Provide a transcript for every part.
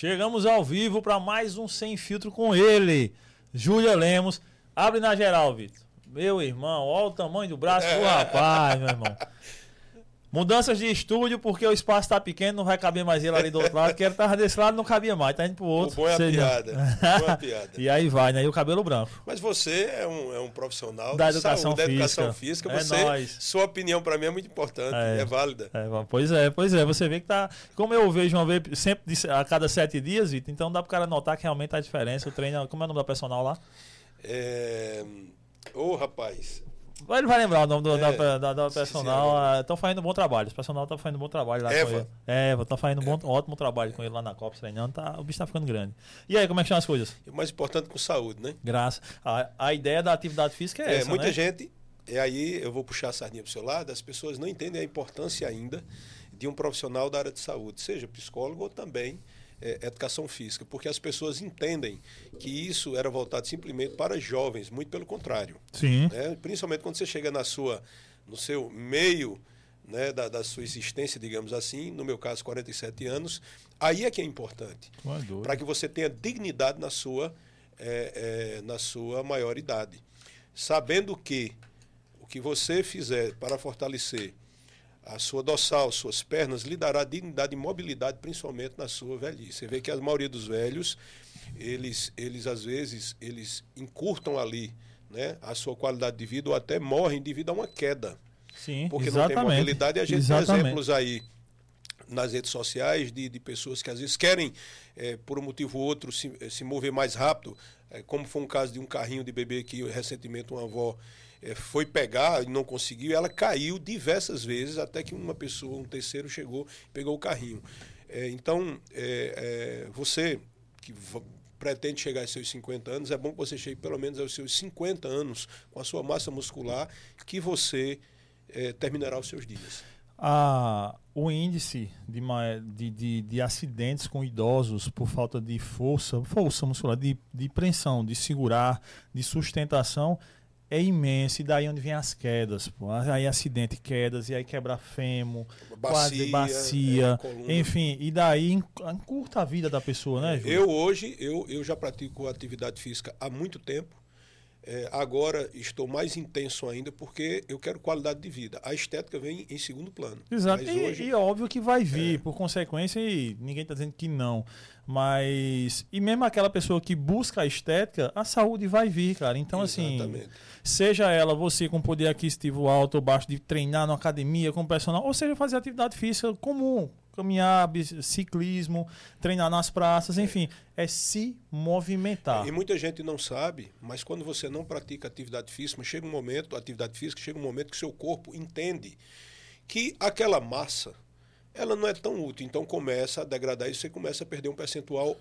Chegamos ao vivo para mais um Sem Filtro com ele, Júlia Lemos. Abre na geral, Vitor. Meu irmão, olha o tamanho do braço do rapaz, meu irmão. Mudanças de estúdio, porque o espaço está pequeno, não vai caber mais ele ali do outro lado, que ele tava desse lado não cabia mais, tá indo pro outro. O bom é a piada. O bom é a piada. E aí vai, né? E o cabelo branco. Mas você é um, é um profissional Da educação saúde, da educação física. física. É Você, nóis. sua opinião para mim é muito importante, É. é, válida. É, pois é, pois é. Você vê que tá. Como eu vejo uma vez sempre a cada sete dias, Vitor, então dá pro cara notar que realmente tá a diferença. O treino. Como é o nome da personal lá? É... Ô, rapaz, Ele vai lembrar o nome do, É, da, da, da personal. agora. Estão fazendo um bom trabalho. Os personal estão fazendo um bom trabalho lá Eva. com ele. É, estão fazendo um bom, ótimo trabalho com ele lá na Copa treinando. Tá, o bicho tá ficando grande. E aí, como é que estão as coisas? e o mais importante com saúde, né? Graças. A, a ideia da atividade física é, É, essa. muita né? gente, e aí eu vou puxar a sardinha para o seu lado, as pessoas não entendem a importância ainda de um profissional da área de saúde, seja psicólogo ou também é, educação física, porque as pessoas entendem que isso era voltado simplesmente para jovens, muito pelo contrário. Sim. né? Principalmente quando você chega na sua, no seu meio né, da, da sua existência, digamos assim, no meu caso, 47 anos, aí é que é importante para que você tenha dignidade na sua, é, é, na sua maioridade. Sabendo que o que você fizer para fortalecer a sua dorsal, suas pernas, lhe dará dignidade e mobilidade, principalmente na sua velhice. Você vê que a maioria dos velhos, eles, eles às vezes, eles encurtam ali né, a sua qualidade de vida ou até morrem devido a uma queda Sim, porque não exatamente. tem mobilidade. E a gente exatamente. tem exemplos aí nas redes sociais de, de pessoas que às vezes querem, eh, por um motivo ou outro, se, se mover mais rápido, eh, como foi um caso de um carrinho de bebê que recentemente uma avó foi pegar e não conseguiu, ela caiu diversas vezes até que uma pessoa, um terceiro, chegou e pegou o carrinho. Eh, então, eh, eh, você que pretende chegar aos seus 50 anos, é bom que você chegue pelo menos aos seus 50 anos com a sua massa muscular, que você eh, terminará os seus dias. a, o índice de, de, de, de acidentes com idosos por falta de força, força muscular, de, de pressão, de segurar, de sustentação, é imenso. E daí onde vem as quedas. Pô. Aí acidente, quedas, e aí quebra fêmur, quase bacia, é, enfim, e daí en- encurta a vida da pessoa, né, Júlio? Eu hoje, eu, eu já pratico atividade física há muito tempo. É, agora estou mais intenso ainda porque eu quero qualidade de vida. A estética vem em segundo plano. Exato. Mas E, hoje, e óbvio que vai vir, por consequência, e ninguém está dizendo que não. Mas. E mesmo aquela pessoa que busca a estética, a saúde vai vir, cara. Então, assim. Exatamente. Seja ela você com poder aquisitivo alto ou baixo de treinar na academia com personal, ou seja, fazer atividade física comum. Caminhar, ciclismo, treinar nas praças, enfim. É se movimentar. E muita gente não sabe, mas quando você não pratica atividade física, chega um momento, atividade física, chega um momento que seu corpo entende que aquela massa ela não é tão útil, então começa a degradar e você começa a perder um percentual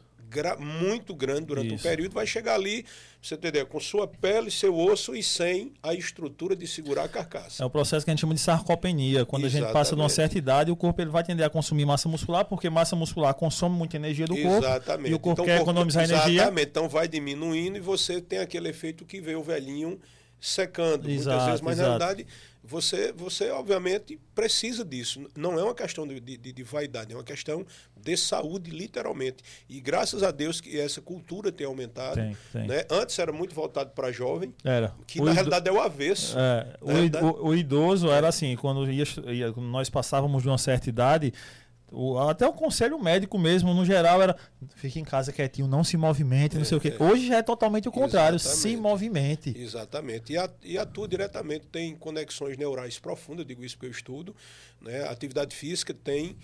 muito grande durante um Isso. período, vai chegar ali, pra você entender, com sua pele, seu osso e sem a estrutura de segurar a carcaça. É o processo que a gente chama de sarcopenia. Quando a gente passa de uma Exatamente. certa idade, o corpo ele vai tender a consumir massa muscular, porque massa muscular consome muita energia do corpo. Exatamente. E o corpo Então, quer corpo- economizar energia. Exatamente. Então vai diminuindo e você tem aquele efeito que vê o velhinho secando Exato, muitas vezes, mas exato. na verdade você, você obviamente precisa disso. Não é uma questão de, de, de vaidade, é uma questão de saúde, literalmente. E graças a Deus que essa cultura tem aumentado. Tem, tem. Né? Antes era muito voltado para jovem, Era. que O na realidade é o avesso. É, o, o- o idoso era assim, quando, ia, ia- quando nós passávamos de uma certa idade, o- até o conselho médico mesmo, no geral, era fique em casa quietinho, não se movimente, não sei o quê. Hoje já é totalmente o contrário, se Exatamente. movimente. Exatamente. E, a, e atua diretamente, tem conexões neurais profundas, eu digo isso porque eu estudo. Né? A atividade física tem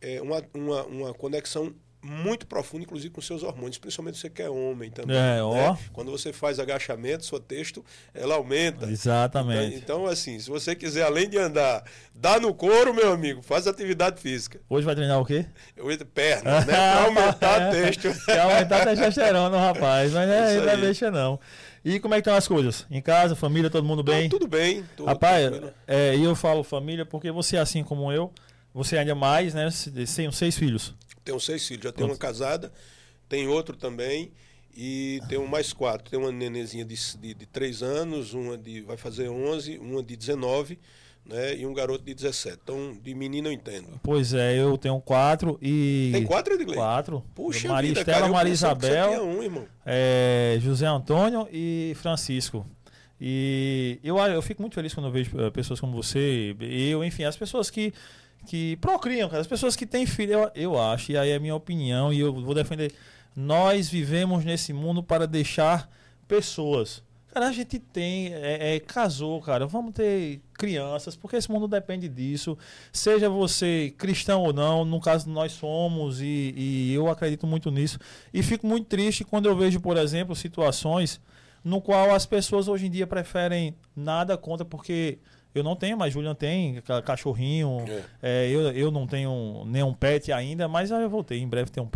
é, uma, uma, uma conexão muito profunda, inclusive com seus hormônios, principalmente você que é homem também. É, ó. né? Quando você faz agachamento, sua texto, ela aumenta. Exatamente. Então, assim, se você quiser, além de andar, dar no couro, meu amigo, faz atividade física. Hoje vai treinar o quê? Eu entro perna, né? Pra aumentar o texto. Quer aumentar a testosterona, rapaz. Mas é, Isso não é aí. deixa não. E como é que estão as coisas? Em casa, família, todo mundo bem? Ah, tudo bem. tô Rapaz, tranquilo. é, e eu falo família porque você, assim como eu, você ainda mais, né? Tem seis filhos. Tenho seis filhos, já tenho uma casada, tem outro também. E tem mais quatro. Tem uma nenezinha de, de, de 3 anos, uma de vai fazer 11, uma de 19 né? E um garoto de 17. Então, de menino eu entendo. Pois é, eu tenho quatro e. Tem quatro, Edgley? Quatro. Puxa, Maria vida, Estela, cara, Maria Isabel, um, é, José Antônio e Francisco. E eu, eu fico muito feliz quando eu vejo eh, pessoas como você, eu, enfim, as pessoas que, que procriam, cara, as pessoas que têm filho, eu, eu acho, e aí é minha opinião, e eu vou defender. Nós vivemos nesse mundo para deixar pessoas. Cara, a gente tem, é, é, casou, cara. Vamos ter crianças, porque esse mundo depende disso. Seja você cristão ou não, no caso nós somos, e, e eu acredito muito nisso. E fico muito triste quando eu vejo, por exemplo, situações no qual as pessoas hoje em dia preferem nada contra, porque eu não tenho, mas Julian tem cachorrinho. É. É, eu, eu não tenho nenhum pet ainda, mas eu vou ter. Em breve ter um,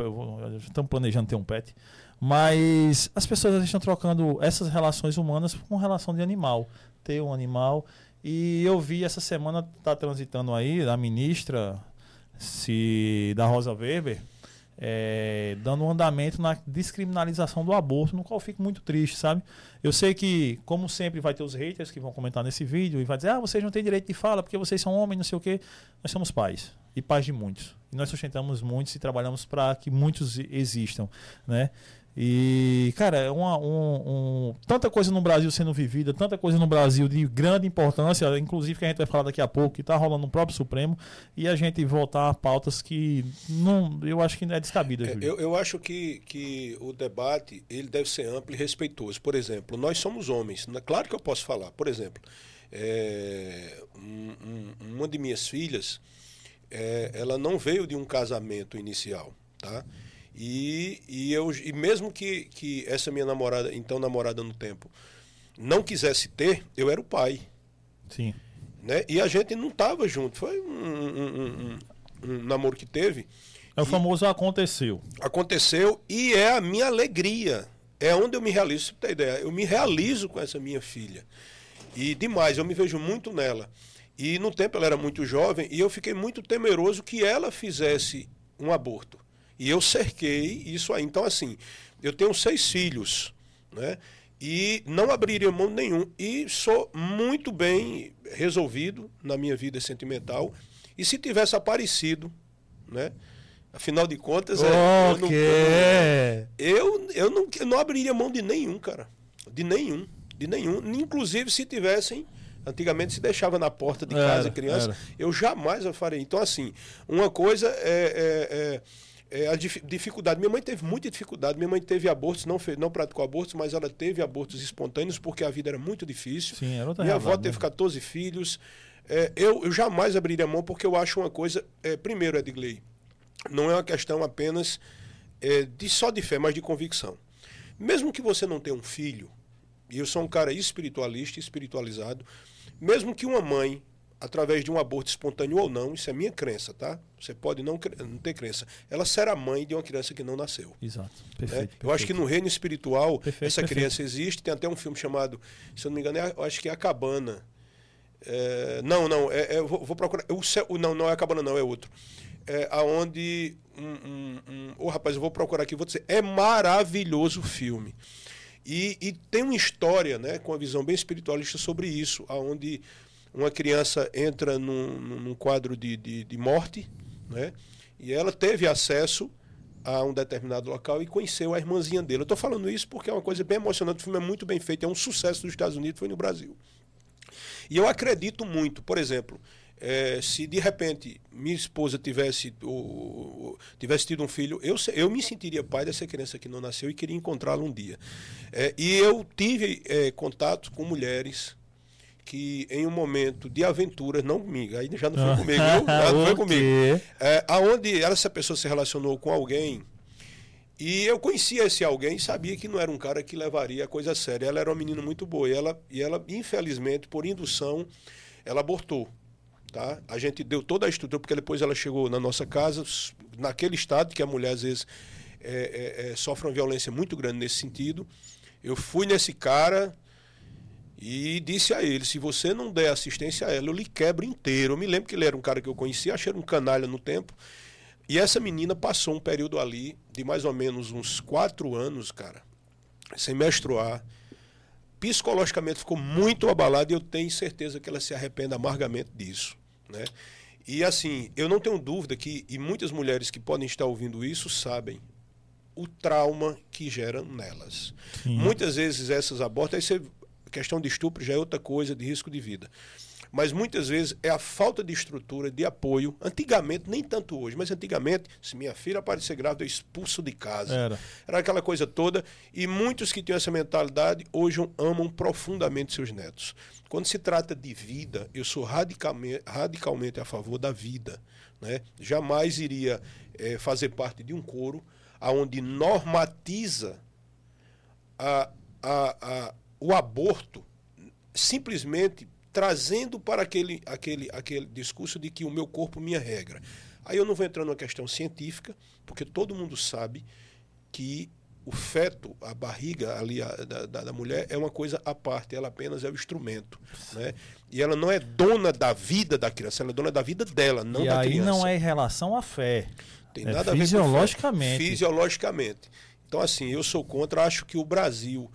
estamos planejando ter um pet. Mas as pessoas estão trocando essas relações humanas com relação de animal. Ter um animal. E eu vi essa semana, tá transitando aí, a ministra se, da Rosa Weber, é, dando um andamento na descriminalização do aborto, no qual fico muito triste, sabe? Eu sei que, como sempre, vai ter os haters que vão comentar nesse vídeo e vai dizer, ah, vocês não têm direito de fala porque vocês são homens, não sei o quê. Nós somos pais, e pais de muitos. E nós sustentamos muitos e trabalhamos para que muitos existam, né? E, cara, é uma, um, um, tanta coisa no Brasil sendo vivida, tanta coisa no Brasil de grande importância, inclusive que a gente vai falar daqui a pouco, que está rolando no próprio Supremo, e a gente voltar a pautas que não, eu acho que é descabida. É, eu, eu acho que, que o debate ele deve ser amplo e respeitoso. Por exemplo, nós somos homens, né? claro que eu posso falar. Por exemplo, é, um, uma de minhas filhas, é, ela não veio de um casamento inicial, tá? E, e, eu, e mesmo que, que essa minha namorada, então namorada no tempo, não quisesse ter, eu era o pai. Sim. Né? E a gente não estava junto. Foi um, um, um, um, namoro que teve. É o famoso aconteceu. Aconteceu e é a minha alegria. É onde eu me realizo. Você tem ideia? Eu me realizo com essa minha filha. E demais, eu me vejo muito nela. E no tempo ela era muito jovem e eu fiquei muito temeroso que ela fizesse um aborto. E eu cerquei isso aí. Então, assim, eu tenho seis filhos, né? E não abriria mão nenhum. E sou muito bem resolvido na minha vida sentimental. E se tivesse aparecido, né? Afinal de contas, oh, é, eu, não, eu, eu, não, eu não abriria mão de nenhum, cara. De nenhum. De nenhum. Inclusive se tivessem. Antigamente se deixava na porta de casa era, criança. Era. Eu jamais eu faria. Então, assim, uma coisa é, é, é é, a dificuldade. Minha mãe teve muita dificuldade. Minha mãe teve abortos, não, fez, não praticou abortos, mas ela teve abortos espontâneos porque a vida era muito difícil. Sim, era outra Minha avó teve 14 né? filhos. É, eu, eu jamais abriria mão porque eu acho uma coisa. É, primeiro, Edgley, não é uma questão apenas é, de só de fé, mas de convicção. Mesmo que você não tenha um filho, e eu sou um cara espiritualista, espiritualizado, mesmo que uma mãe através de um aborto espontâneo ou não, isso é minha crença, tá? Você pode não, não ter crença. Ela será mãe de uma criança que não nasceu. Exato. Perfeito. Né? perfeito. Eu acho que no reino espiritual perfeito, essa perfeito. criança existe. Tem até um filme chamado, se eu não me engano, é, eu acho que é A Cabana. É, não, não, é, é, eu vou, vou procurar. O céu, não, não é A Cabana, não, é outro. É, aonde. Um, um, um, oh, rapaz, eu vou procurar aqui, vou dizer. É maravilhoso o filme. E, e tem uma história, né, com a visão bem espiritualista sobre isso, aonde uma criança entra num, num quadro de, de, de, morte, né? e ela teve acesso a um determinado local e conheceu a irmãzinha dele. Eu estou falando isso porque é uma coisa bem emocionante, o filme é muito bem feito, é um sucesso dos Estados Unidos, foi no Brasil. E eu acredito muito, por exemplo, é, se de repente minha esposa tivesse, ou, tivesse tido um filho, eu, eu me sentiria pai dessa criança que não nasceu e queria encontrá-la um dia. É, e eu tive é, contato com mulheres que em um momento de aventura, não comigo, aí já não foi ah. comigo, viu? Já não foi comigo. É, aonde essa pessoa se relacionou com alguém e eu conhecia esse alguém sabia que não era um cara que levaria a coisa a sério. Ela era uma menina muito boa e ela, e ela infelizmente, por indução, ela abortou. Tá? A gente deu toda a estrutura, porque depois ela chegou na nossa casa, naquele estado que a mulher às vezes é, é, é, sofre uma violência muito grande nesse sentido. Eu fui nesse cara, e disse a ele: se você não der assistência a ela, eu lhe quebro inteiro. Eu me lembro que ele era um cara que eu conhecia, achei um canalha no tempo. E essa menina passou um período ali de mais ou menos uns quatro anos, cara. sem menstruar, psicologicamente ficou muito abalada e eu tenho certeza que ela se arrepende amargamente disso. Né? E assim, eu não tenho dúvida que, e muitas mulheres que podem estar ouvindo isso sabem, o trauma que gera nelas. Sim. Muitas vezes essas abortos, aí você, questão de estupro já é outra coisa, de risco de vida mas muitas vezes é a falta de estrutura, de apoio. Antigamente, nem tanto hoje, mas antigamente, se minha filha aparecer grávida, eu expulso de casa. Era. Era aquela coisa toda. E muitos que tinham essa mentalidade hoje amam profundamente seus netos. Quando se trata de vida, eu sou radicalmente, radicalmente a favor da vida. Né? Jamais iria é, fazer parte de um coro onde normatiza a, a, a, o aborto simplesmente trazendo para aquele, aquele, aquele discurso de que o meu corpo, minha regra. Aí eu não vou entrar numa questão científica, porque todo mundo sabe que o feto, a barriga ali a, da, da, mulher é uma coisa à parte, ela apenas é o instrumento. Né? E ela não é dona da vida da criança, ela é dona da vida dela, não e da aí criança. não é em relação à fé. Tem é nada fisiologicamente. a ver com fé. Fisiologicamente. Então, assim, eu sou contra, acho que o Brasil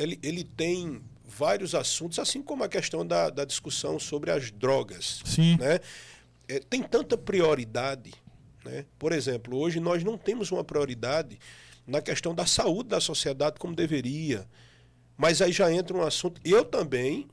ele, ele tem vários assuntos, assim como a questão da, da discussão sobre as drogas. Sim. Né? É, tem tanta prioridade. Né? Por exemplo, hoje nós não temos uma prioridade na questão da saúde da sociedade como deveria. Mas aí já entra um assunto. Eu também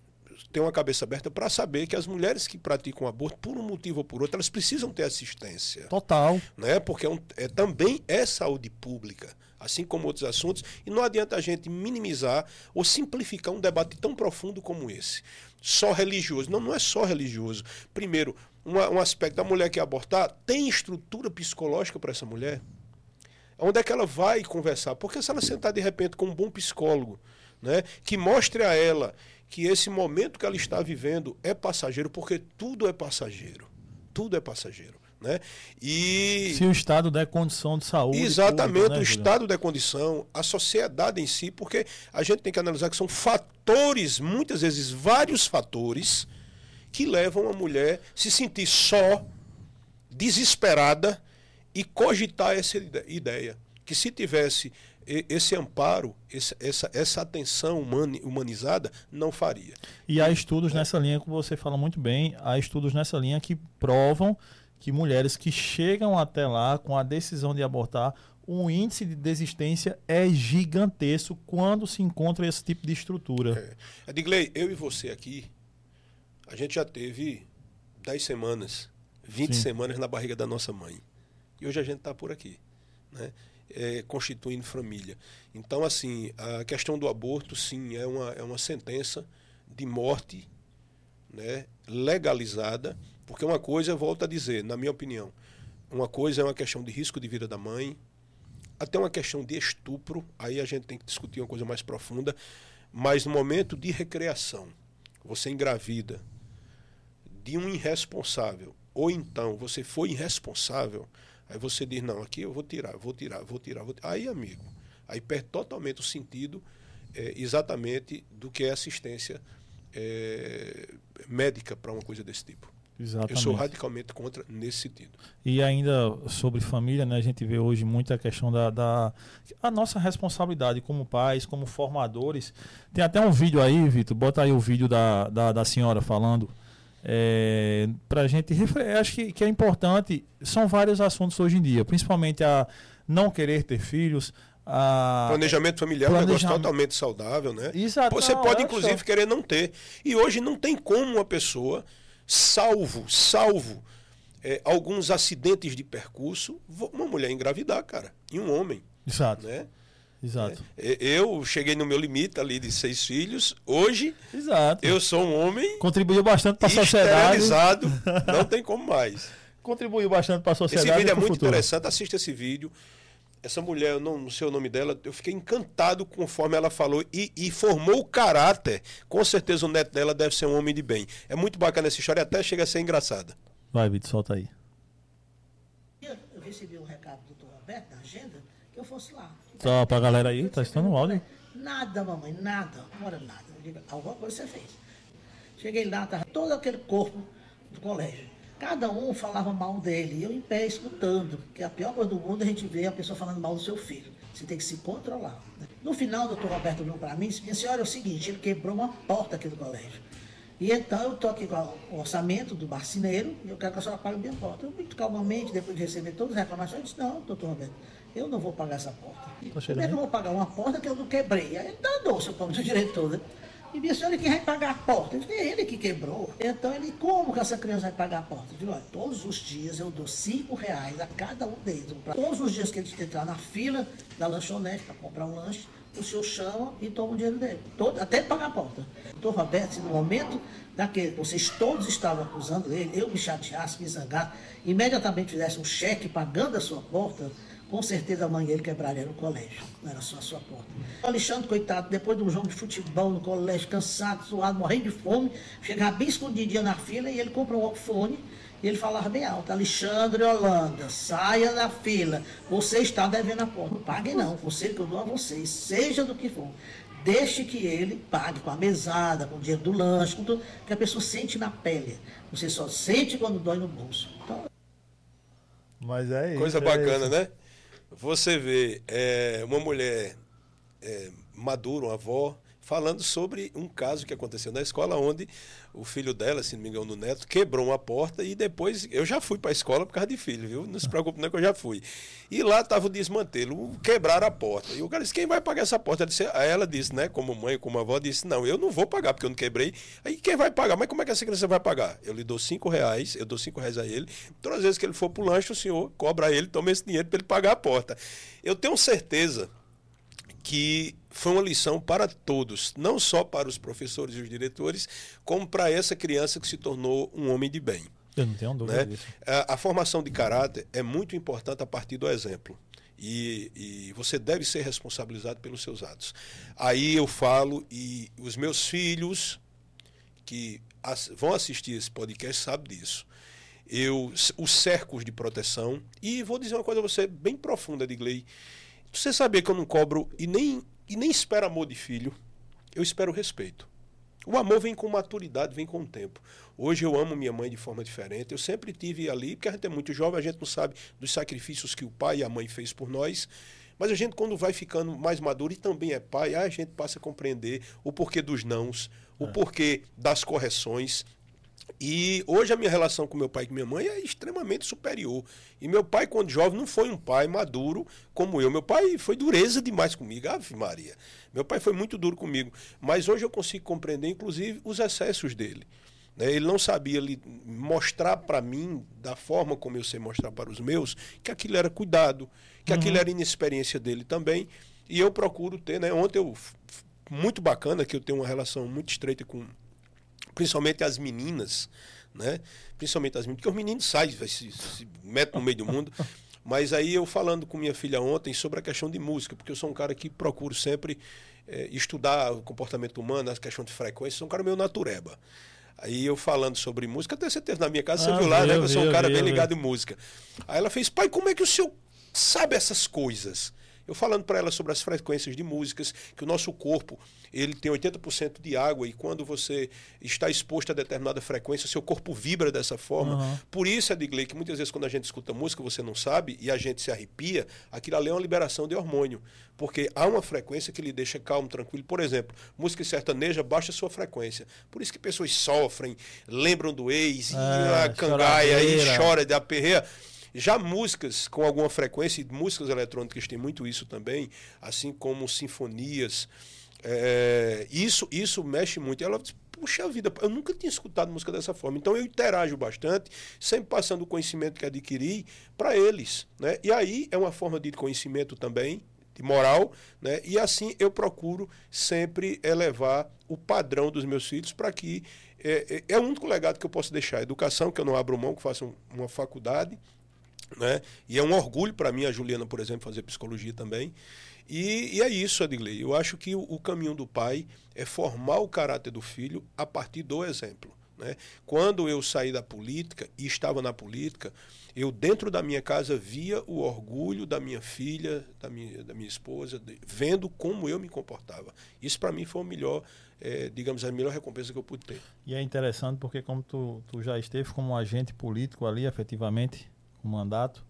tenho uma cabeça aberta para saber que as mulheres que praticam aborto, por um motivo ou por outro, elas precisam ter assistência. Total. Né? Porque é um, é, também é saúde pública assim como outros assuntos, e não adianta a gente minimizar ou simplificar um debate tão profundo como esse. Só religioso. Não, não é só religioso. Primeiro, uma, um aspecto da mulher que abortar tem estrutura psicológica para essa mulher? Onde é que ela vai conversar? Porque se ela sentar de repente com um bom psicólogo, né, que mostre a ela que esse momento que ela está vivendo é passageiro, porque tudo é passageiro. Tudo é passageiro. Né? E se o Estado der condição de saúde. Exatamente, né, o Estado der condição, a sociedade em si, porque a gente tem que analisar que são fatores, muitas vezes vários fatores, que levam a mulher se sentir só, desesperada e cogitar essa ideia. Que se tivesse esse amparo, essa, essa atenção humanizada, não faria. E há estudos nessa linha, como você fala muito bem, há estudos nessa linha que provam que mulheres que chegam até lá com a decisão de abortar, o índice de desistência é gigantesco quando se encontra esse tipo de estrutura. É. Adigley, eu e você aqui, a gente já teve 10 semanas, 20 Sim. semanas na barriga da nossa mãe. E hoje a gente está por aqui, né? É, constituindo família. Então, assim, a questão do aborto, sim, é uma, é uma sentença de morte né, legalizada porque uma coisa, volto a dizer, na minha opinião, uma coisa é uma questão de risco de vida da mãe, até uma questão de estupro, aí a gente tem que discutir uma coisa mais profunda, mas no momento de recreação, você engravida de um irresponsável, ou então você foi irresponsável, aí você diz, não, aqui eu vou tirar, vou tirar, vou tirar, vou tirar. Aí, amigo, aí perde totalmente o sentido é, exatamente do que é assistência é, médica para uma coisa desse tipo. Exatamente. Eu sou radicalmente contra nesse sentido. E ainda sobre família, né, a gente vê hoje muita questão da, da a nossa responsabilidade como pais, como formadores. Tem até um vídeo aí, Vitor, bota aí o vídeo da, da, da senhora falando. É, para a gente acho que, que é importante. São vários assuntos hoje em dia, principalmente a não querer ter filhos, a... Planejamento familiar Planejamento... é um negócio totalmente saudável, né? Exato. Você pode, inclusive, querer não ter. E hoje não tem como uma pessoa salvo, salvo é, alguns acidentes de percurso, uma mulher engravidar, cara, e um homem. Exato. Né? Exato. É, eu cheguei no meu limite ali de seis filhos. Hoje, Exato. eu sou um homem. Contribuiu bastante para a sociedade. não tem como mais. Contribuiu bastante para a sociedade. Esse vídeo é muito futuro. interessante. Assista esse vídeo. Essa mulher, eu não, não sei o nome dela, eu fiquei encantado conforme ela falou e, e, formou o caráter. Com certeza o neto dela deve ser um homem de bem. É muito bacana essa história, até chega a ser engraçada. Vai, Vitor, solta aí. Eu recebi um recado do doutor Roberto, da agenda, que eu fosse lá. Só pra galera aí, tá estando o áudio? Nada, mamãe, nada. Bora nada. alguma coisa você fez. Cheguei lá, tava todo aquele corpo do colégio. Cada um falava mal dele, e eu em pé escutando, que a pior coisa do mundo é a gente ver a pessoa falando mal do seu filho. Você tem que se controlar. Né? No final, o doutor Roberto falou para mim, disse, minha senhora, é o seguinte, ele quebrou uma porta aqui do colégio. E então eu estou aqui com o orçamento do marceneiro e eu quero que a senhora pague a minha porta. Eu, muito calmamente, depois de receber todas as reclamações, eu disse, não, doutor Roberto, eu não vou pagar essa porta. Como é que eu vou pagar uma porta que eu não quebrei? Aí ele danou, seu do diretor, né? E minha senhora, quem vai pagar a porta? Ele disse, é ele que quebrou. Então ele, como que essa criança vai pagar a porta? Eu digo, olha, todos os dias eu dou cinco reais a cada um deles. Todos os dias que ele entrar na fila da lanchonete para comprar um lanche, o senhor chama e toma o dinheiro dele. Todo, até ele pagar a porta. Doutor Roberto, no momento daquele vocês todos estavam acusando ele, eu me chateasse, me zangar, imediatamente fizesse um cheque pagando a sua porta, com certeza amanhã ele quebraria no colégio, não era só a sua porta. O Alexandre, coitado, depois de um jogo de futebol no colégio, cansado, suado, morrendo de fome, chegava bem escondidinho na fila e ele comprou um walkfone e ele falava bem alto, Alexandre Holanda, saia da fila, você está devendo a porta. Não pague não, você que eu dou a vocês, seja do que for. Deixe que ele pague com a mesada, com o dinheiro do lanche, com tudo, que a pessoa sente na pele. Você só sente quando dói no bolso. Então, Mas é isso. Coisa é bacana, isso. né? Você vê é, uma mulher é, madura, uma avó, falando sobre um caso que aconteceu na escola, onde o filho dela, se não me engano, o neto, quebrou uma porta e depois. Eu já fui para a escola por causa de filho, viu? Não se preocupe, não, que eu já fui. E lá estava o desmantelo, quebraram a porta. E o cara disse: quem vai pagar essa porta? Ela disse, ela disse, né, como mãe, como avó, disse: não, eu não vou pagar porque eu não quebrei. Aí quem vai pagar? Mas como é que essa criança vai pagar? Eu lhe dou cinco reais, eu dou cinco reais a ele. Todas as vezes que ele for para o lanche, o senhor cobra ele, toma esse dinheiro para ele pagar a porta. Eu tenho certeza que foi uma lição para todos, não só para os professores e os diretores, como para essa criança que se tornou um homem de bem. Eu não tenho dúvida Né? disso. A, a formação de caráter é muito importante a partir do exemplo. E, e você deve ser responsabilizado pelos seus atos. Aí eu falo, e os meus filhos que as- vão assistir esse podcast sabem disso. Eu, os cercos de proteção. E vou dizer uma coisa a você bem profunda, Digley. Você sabia que eu não cobro e nem, e nem espero amor de filho, eu espero respeito. O amor vem com maturidade, vem com o tempo. Hoje eu amo minha mãe de forma diferente. Eu sempre tive ali, porque a gente é muito jovem, a gente não sabe dos sacrifícios que o pai e a mãe fez por nós. Mas a gente, quando vai ficando mais maduro e também é pai, a gente passa a compreender o porquê dos nãos, o porquê das correções. E hoje a minha relação com meu pai e com minha mãe é extremamente superior. E meu pai, quando jovem, não foi um pai maduro como eu. Meu pai foi dureza demais comigo, Ave Maria. Meu pai foi muito duro comigo. Mas hoje eu consigo compreender, inclusive, os excessos dele. né? Ele não sabia mostrar para mim, da forma como eu sei mostrar para os meus, que aquilo era cuidado, que aquilo era inexperiência dele também. E eu procuro ter, né? Ontem eu. Muito bacana que eu tenho uma relação muito estreita com principalmente as meninas, né? Principalmente as meninas, porque os meninos saem, se, se metem no meio do mundo. Mas aí eu falando com minha filha ontem sobre a questão de música, porque eu sou um cara que procuro sempre eh, estudar o comportamento humano, a questão de frequência, sou um cara meio natureba. Aí eu falando sobre música, até você teve na minha casa, você Ah, viu lá, vi, né? eu que Eu sou um cara vi, bem vi. ligado em música. Aí ela fez, pai, como é que o senhor sabe essas coisas? Eu falando para ela sobre as frequências de músicas, que o nosso corpo ele tem 80% de água e quando você está exposto a determinada frequência, seu corpo vibra dessa forma. Uhum. Por isso, Edgley, que muitas vezes quando a gente escuta música, você não sabe e a gente se arrepia, aquilo ali é uma liberação de hormônio. Porque há uma frequência que lhe deixa calmo, tranquilo. Por exemplo, música sertaneja baixa sua frequência. Por isso que pessoas sofrem, lembram do ex, e É, a cangaia e chora de aperreia. Já músicas com alguma frequência, e músicas eletrônicas têm muito isso também, assim como sinfonias. É, isso, isso mexe muito. E ela diz, puxa vida, eu nunca tinha escutado música dessa forma. Então eu interajo bastante, sempre passando o conhecimento que adquiri para eles. Né? E aí é uma forma de conhecimento também, de moral, né? e assim eu procuro sempre elevar o padrão dos meus filhos para que. É, é, é o único legado que eu posso deixar. Educação, que eu não abro mão, que faço um- uma faculdade. Né? E é um orgulho para mim, a Juliana, por exemplo, fazer psicologia também. E, e é isso, Adilei. Eu acho que o, o caminho do pai é formar o caráter do filho a partir do exemplo. Né? Quando eu saí da política e estava na política, eu dentro da minha casa via o orgulho da minha filha, da minha, da minha esposa, de- vendo como eu me comportava. Isso para mim foi o melhor, eh, digamos, a melhor recompensa que eu pude ter. E é interessante porque como tu, tu já esteve como agente político ali, efetivamente, com mandato,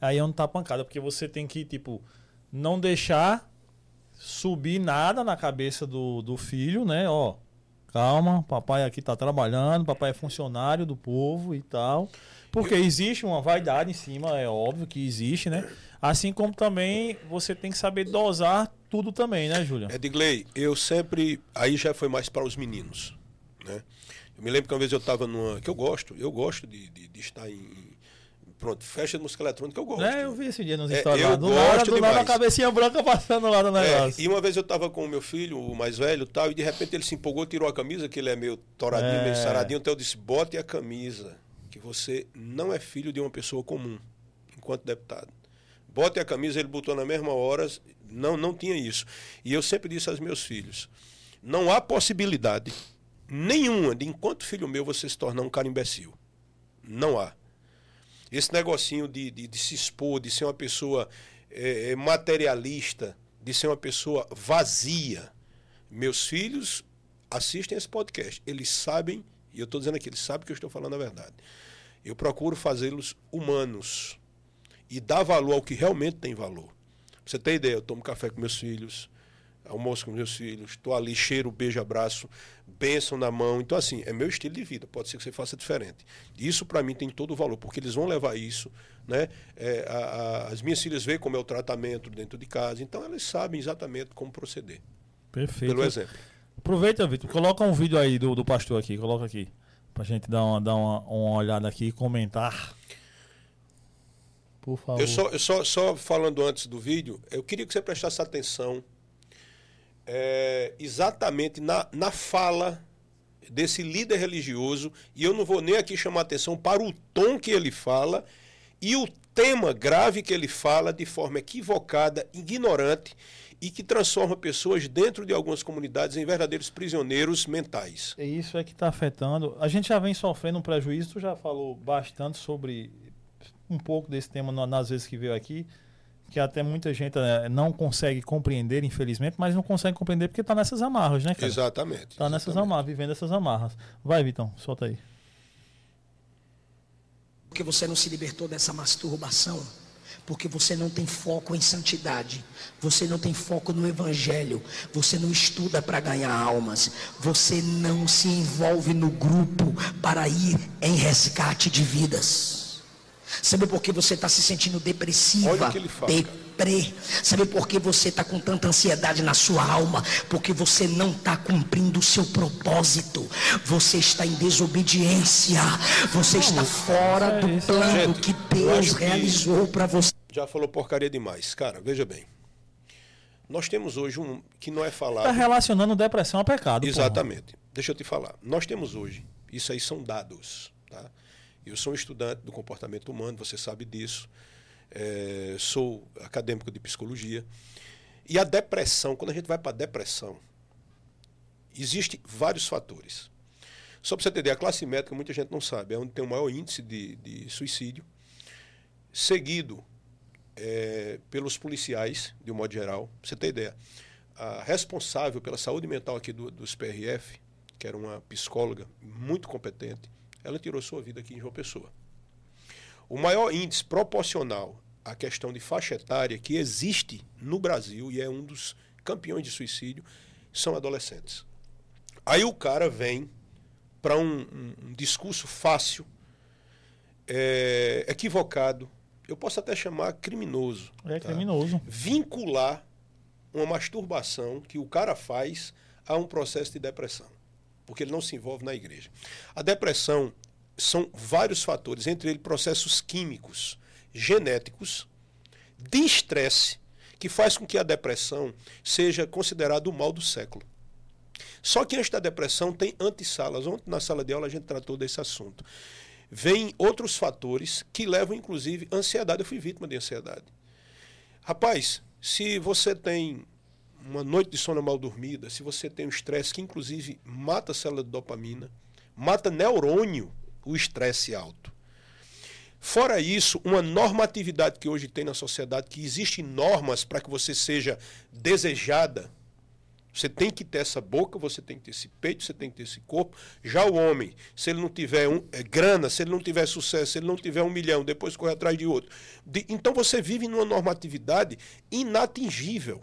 aí é onde tá a pancada, porque você tem que, tipo, não deixar subir nada na cabeça do, do filho, né? Ó, calma, papai aqui tá trabalhando, papai é funcionário do povo e tal. Porque existe uma vaidade em cima, é óbvio que existe, né? Assim como também você tem que saber dosar tudo também, né, Júlia? Edgley, eu sempre. Aí já foi mais para os meninos. Né? Eu me lembro que uma vez eu estava numa. que eu gosto, eu gosto de, de, de estar em, Pronto, festa de música eletrônica eu gosto. É, eu vi esse dia nos É, stories eu lá. Do gosto nada, do nada, a cabecinha branca passando lá no É, negócio. e uma vez eu estava com o meu filho, o mais velho, tal, e de repente ele se empolgou, tirou a camisa, que ele é meio toradinho, É. meio saradinho, então eu disse: bote a camisa, que você não é filho de uma pessoa comum, enquanto deputado. Bote a camisa, ele botou na mesma hora, não, não tinha isso. E eu sempre disse aos meus filhos: não há possibilidade nenhuma de, enquanto filho meu, você se tornar um cara imbecil. Não há. Esse negocinho de, de, de se expor, de ser uma pessoa eh, eh, materialista, de ser uma pessoa vazia. Meus filhos assistem esse podcast. Eles sabem, e eu estou dizendo aqui, eles sabem que eu estou falando a verdade. Eu procuro fazê-los humanos e dar valor ao que realmente tem valor. Pra você ter ideia, eu tomo café com meus filhos, almoço com meus filhos, estou ali, cheiro, beijo, abraço, bênção na mão. Então, assim, é meu estilo de vida. Pode ser que você faça diferente. Isso, para mim, tem todo o valor, porque eles vão levar isso. Né? É, a- a- as minhas filhas veem como é o tratamento dentro de casa, então elas sabem exatamente como proceder, Perfeito. pelo exemplo. Aproveita, Vitor. Coloca um vídeo aí do, do pastor aqui. Coloca aqui. Pra gente dar uma, dar uma, uma olhada aqui e comentar. Por favor. Eu só, eu só, só falando antes do vídeo, eu queria que você prestasse atenção é, exatamente na, na fala desse líder religioso, e eu não vou nem aqui chamar atenção para o tom que ele fala e o tema grave que ele fala de forma equivocada, ignorante e que transforma pessoas dentro de algumas comunidades em verdadeiros prisioneiros mentais. É Isso é que está afetando. A gente já vem sofrendo um prejuízo. Tu já falou bastante sobre um pouco desse tema na- nas vezes que veio aqui, que até muita gente eh, não consegue compreender, infelizmente, mas não consegue compreender porque está nessas amarras, né, cara? Exatamente. Está nessas amarras, vivendo essas amarras. Vai, Vitão, solta aí. Porque você não se libertou dessa masturbação. Porque você não tem foco em santidade. Você não tem foco no evangelho. Você não estuda para ganhar almas. Você não se envolve no grupo para ir em resgate de vidas. Sabe por que você está se sentindo depressiva? Olha o que ele fala, deprê. Sabe por que você está com tanta ansiedade na sua alma? Porque você não está cumprindo o seu propósito. Você está em desobediência. Você está fora do plano Gente, que eu Deus realizou para você. Já falou porcaria demais. Cara, veja bem. Nós temos hoje um que não é falado. Está relacionando depressão a pecado. porra. Exatamente. Deixa eu te falar. Nós temos hoje, isso aí são dados. Tá? Eu sou um estudante do comportamento humano, você sabe disso. É, sou acadêmico de psicologia. E a depressão, quando a gente vai para a depressão, existem vários fatores. Só para você entender, a classe médica, muita gente não sabe, é onde tem o maior índice de, de suicídio, seguido é, pelos policiais, de um modo geral. Pra você ter ideia, a responsável pela saúde mental aqui do, dos PRF, que era uma psicóloga muito competente, ela tirou sua vida aqui em João Pessoa. O maior índice proporcional à questão de faixa etária que existe no Brasil e é um dos campeões de suicídio são adolescentes. Aí o cara vem para um, um- um discurso fácil, é, equivocado, eu posso até chamar criminoso. É tá? criminoso. vincular uma masturbação que o cara faz a um processo de depressão, porque ele não se envolve na igreja. A depressão são vários fatores, entre eles processos químicos, genéticos, de estresse, que faz com que a depressão seja considerada o mal do século. Só que antes da depressão tem antessalas. Ontem na sala de aula a gente tratou desse assunto. Vêm outros fatores que levam, inclusive, ansiedade. Eu fui vítima de ansiedade. Rapaz, se você tem uma noite de sono mal dormida, se você tem um estresse que inclusive mata a célula de dopamina, mata neurônio, o estresse alto. Fora isso, uma normatividade que hoje tem na sociedade, que existem normas para que você seja desejada. Você tem que ter essa boca, você tem que ter esse peito, você tem que ter esse corpo. Já o homem, se ele não tiver um, é, grana, se ele não tiver sucesso, se ele não tiver um milhão, depois corre atrás de outro. De- então você vive numa normatividade inatingível.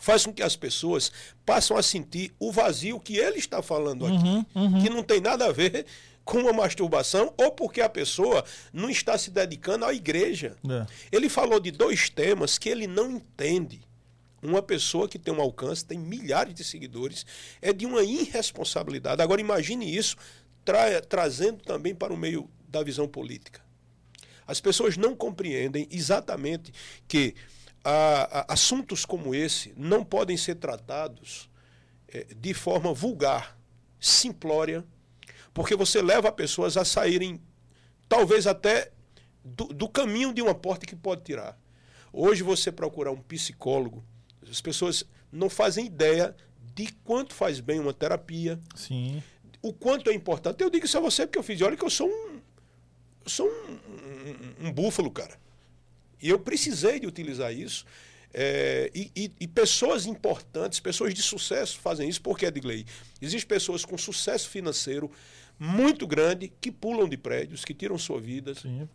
Faz com que as pessoas passem a sentir o vazio que ele está falando aqui, Uhum, uhum. que não tem nada a ver com uma masturbação ou porque a pessoa não está se dedicando à igreja. É. Ele falou de dois temas que ele não entende. Uma pessoa que tem um alcance, tem milhares de seguidores, é de uma irresponsabilidade. Agora imagine isso tra- trazendo também para o meio da visão política. As pessoas não compreendem exatamente que ah, ah, assuntos como esse não podem ser tratados eh, de forma vulgar, simplória, porque você leva pessoas a saírem, talvez até do, do caminho de uma porta que pode tirar. Hoje você procurar um psicólogo, as pessoas não fazem ideia de quanto faz bem uma terapia, Sim. o quanto é importante. Eu digo isso a você porque eu fiz. Olha que eu sou um. Eu sou um, um, um búfalo, cara. E eu precisei de utilizar isso. É, e, e- e pessoas importantes, pessoas de sucesso fazem isso, porque, Edgley, existem pessoas com sucesso financeiro muito grande que pulam de prédios, que tiram sua vida, Sim.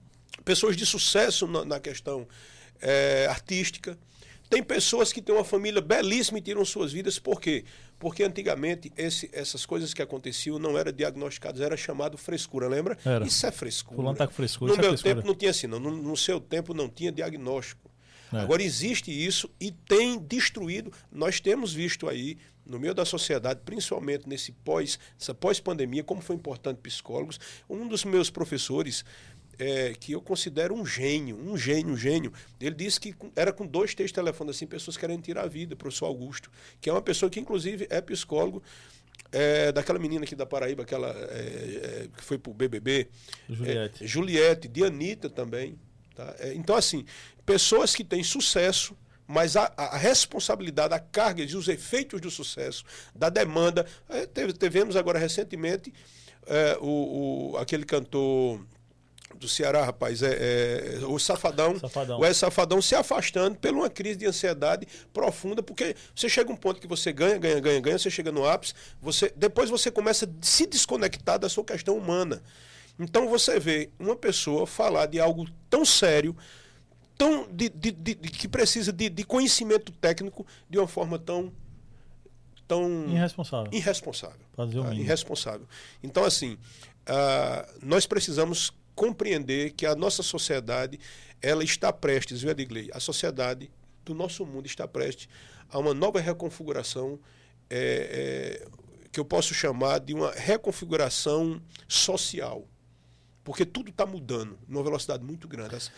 pessoas de sucesso na, na questão eh, artística. Tem pessoas que têm uma família belíssima e tiram suas vidas. Por quê? Porque antigamente esse- essas coisas que aconteciam não eram diagnosticadas, era chamado frescura, lembra? Era. Isso é frescura. Fulano tá com frescura, No isso é meu frescura. tempo não tinha assim, não. No, no seu tempo não tinha diagnóstico. É. Agora existe isso e tem destruído. Nós temos visto aí no meio da sociedade, principalmente nesse pós, essa pós-pandemia, como foi importante psicólogos. Um dos meus professores, é, que eu considero um gênio, um gênio, um gênio, ele disse que era com dois, três telefones assim, pessoas querendo tirar a vida, professor Augusto, que é uma pessoa que inclusive é psicólogo. é, daquela menina aqui da Paraíba, aquela é, é, que foi pro BBB, Juliette. é, Juliette, de Anitta também. Tá? É, então, assim, pessoas que têm sucesso, mas a, a responsabilidade, a carga e os efeitos do sucesso, da demanda. É, teve- tivemos agora recentemente é, o, o- aquele cantor do Ceará, rapaz, é, é, o Safadão, Safadão. o é Safadão se afastando por uma crise de ansiedade profunda, porque você chega a um ponto que você ganha, ganha, ganha, ganha, você chega no ápice, você, depois você começa a se desconectar da sua questão humana. Então você vê uma pessoa falar de algo tão sério, tão de, de- de- que precisa de, de conhecimento técnico de uma forma tão tão Irresponsável. irresponsável. Tá? Irresponsável. Então, assim, ah, nós precisamos compreender que a nossa sociedade ela está prestes, viu, Edgley? A sociedade do nosso mundo está prestes a uma nova reconfiguração é, é, que eu posso chamar de uma reconfiguração social. Porque tudo está mudando numa velocidade muito grande. As-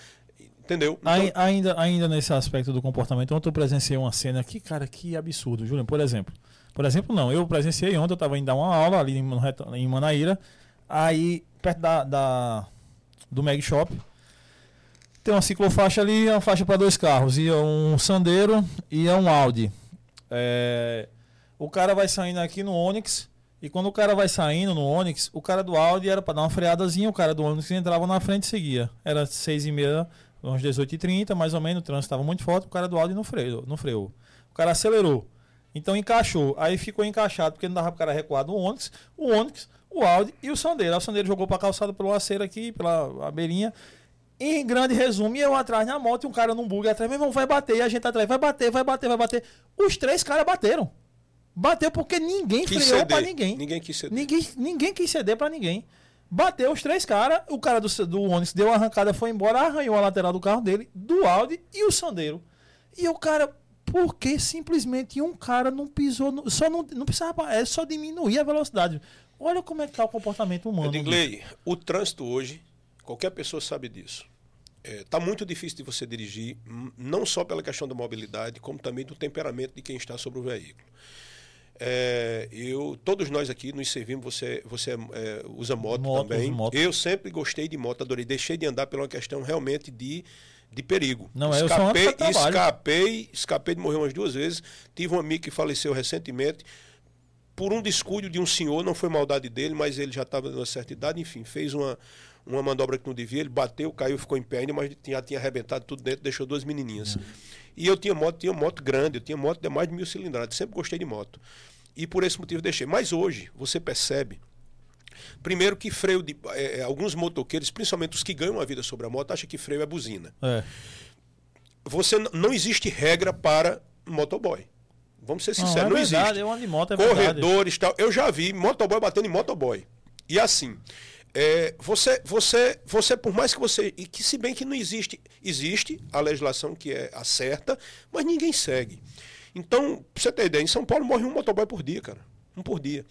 Entendeu? Então, Ai- ainda, ainda nesse aspecto do comportamento, ontem eu presenciei uma cena que, cara, que absurdo, Júlio. Por exemplo, por exemplo, não, eu presenciei ontem, eu estava indo dar uma aula ali em, em Manaíra, aí perto da, da- do Mag Shop, tem uma ciclofaixa ali, uma faixa para dois carros, ia um Sandero e um Audi. É, o cara vai saindo aqui no Onix, e quando o cara vai saindo no Onix, o cara do Audi era para dar uma freadazinha, o cara do Onix entrava na frente e seguia. Era seis e meia, uns 18h30, mais ou menos, o trânsito estava muito forte, o cara do Audi não freou, não freou. O cara acelerou. Então encaixou. Aí ficou encaixado, porque não dava para o cara recuar do Onix, o Onix, o Audi e o Sandero. Aí o Sandero jogou para a calçada pelo aceiro aqui, pela a beirinha. Em grande resumo, eu atrás na moto e um cara num bug atrás, meu irmão, vai bater, e a gente atrás, vai bater, vai bater, vai bater. Os três caras bateram. Bateu porque ninguém quis freou pra ninguém. Ninguém quis ceder. Ninguém, ninguém quis ceder pra ninguém. Bateu os três caras, o cara do, do Onix deu uma arrancada, foi embora, arranhou a lateral do carro dele, do Audi e o Sandero. E o cara, porque simplesmente um cara não pisou, no- só não, não precisava, é só diminuir a velocidade. Olha como é que tá o comportamento humano. Edgley, o trânsito hoje, qualquer pessoa sabe disso. Está muito difícil de você dirigir, m- não só pela questão da mobilidade, como também do temperamento de quem está sobre o veículo. É, eu, todos nós aqui nos servimos, você, você é, usa moto, Moto, também. moto. Eu sempre gostei de moto, adorei. Deixei de andar pela questão realmente de, de perigo. Não, é, eu escapei, trabalho. escapei, escapei de morrer umas duas vezes. Tive um amigo que faleceu recentemente por um descuido de um senhor, não foi maldade dele, mas ele já estava numa certa idade, enfim, fez uma, uma manobra que não devia, ele bateu, caiu, ficou em pé ainda, mas já tinha arrebentado tudo dentro, deixou duas menininhas. E eu tinha moto, tinha moto grande, eu tinha moto de mais de mil cilindradas, sempre gostei de moto. E por esse motivo deixei. Mas hoje, você percebe, primeiro que freio de. eh, eh, alguns motoqueiros, principalmente os que ganham a vida sobre a moto, acham que freio é buzina. É. Você não existe regra para motoboy. Vamos ser Não, sinceros, é não, verdade, existe. eu ando de moto, é verdade. Corredores, tal. Eu já vi motoboy batendo em motoboy. E assim, é, você, você, você, por mais que você. E que se bem que não existe. Existe a legislação que é a certa, mas ninguém segue. Então, pra você ter ideia, em São Paulo morre um motoboy por dia, cara. Um por dia.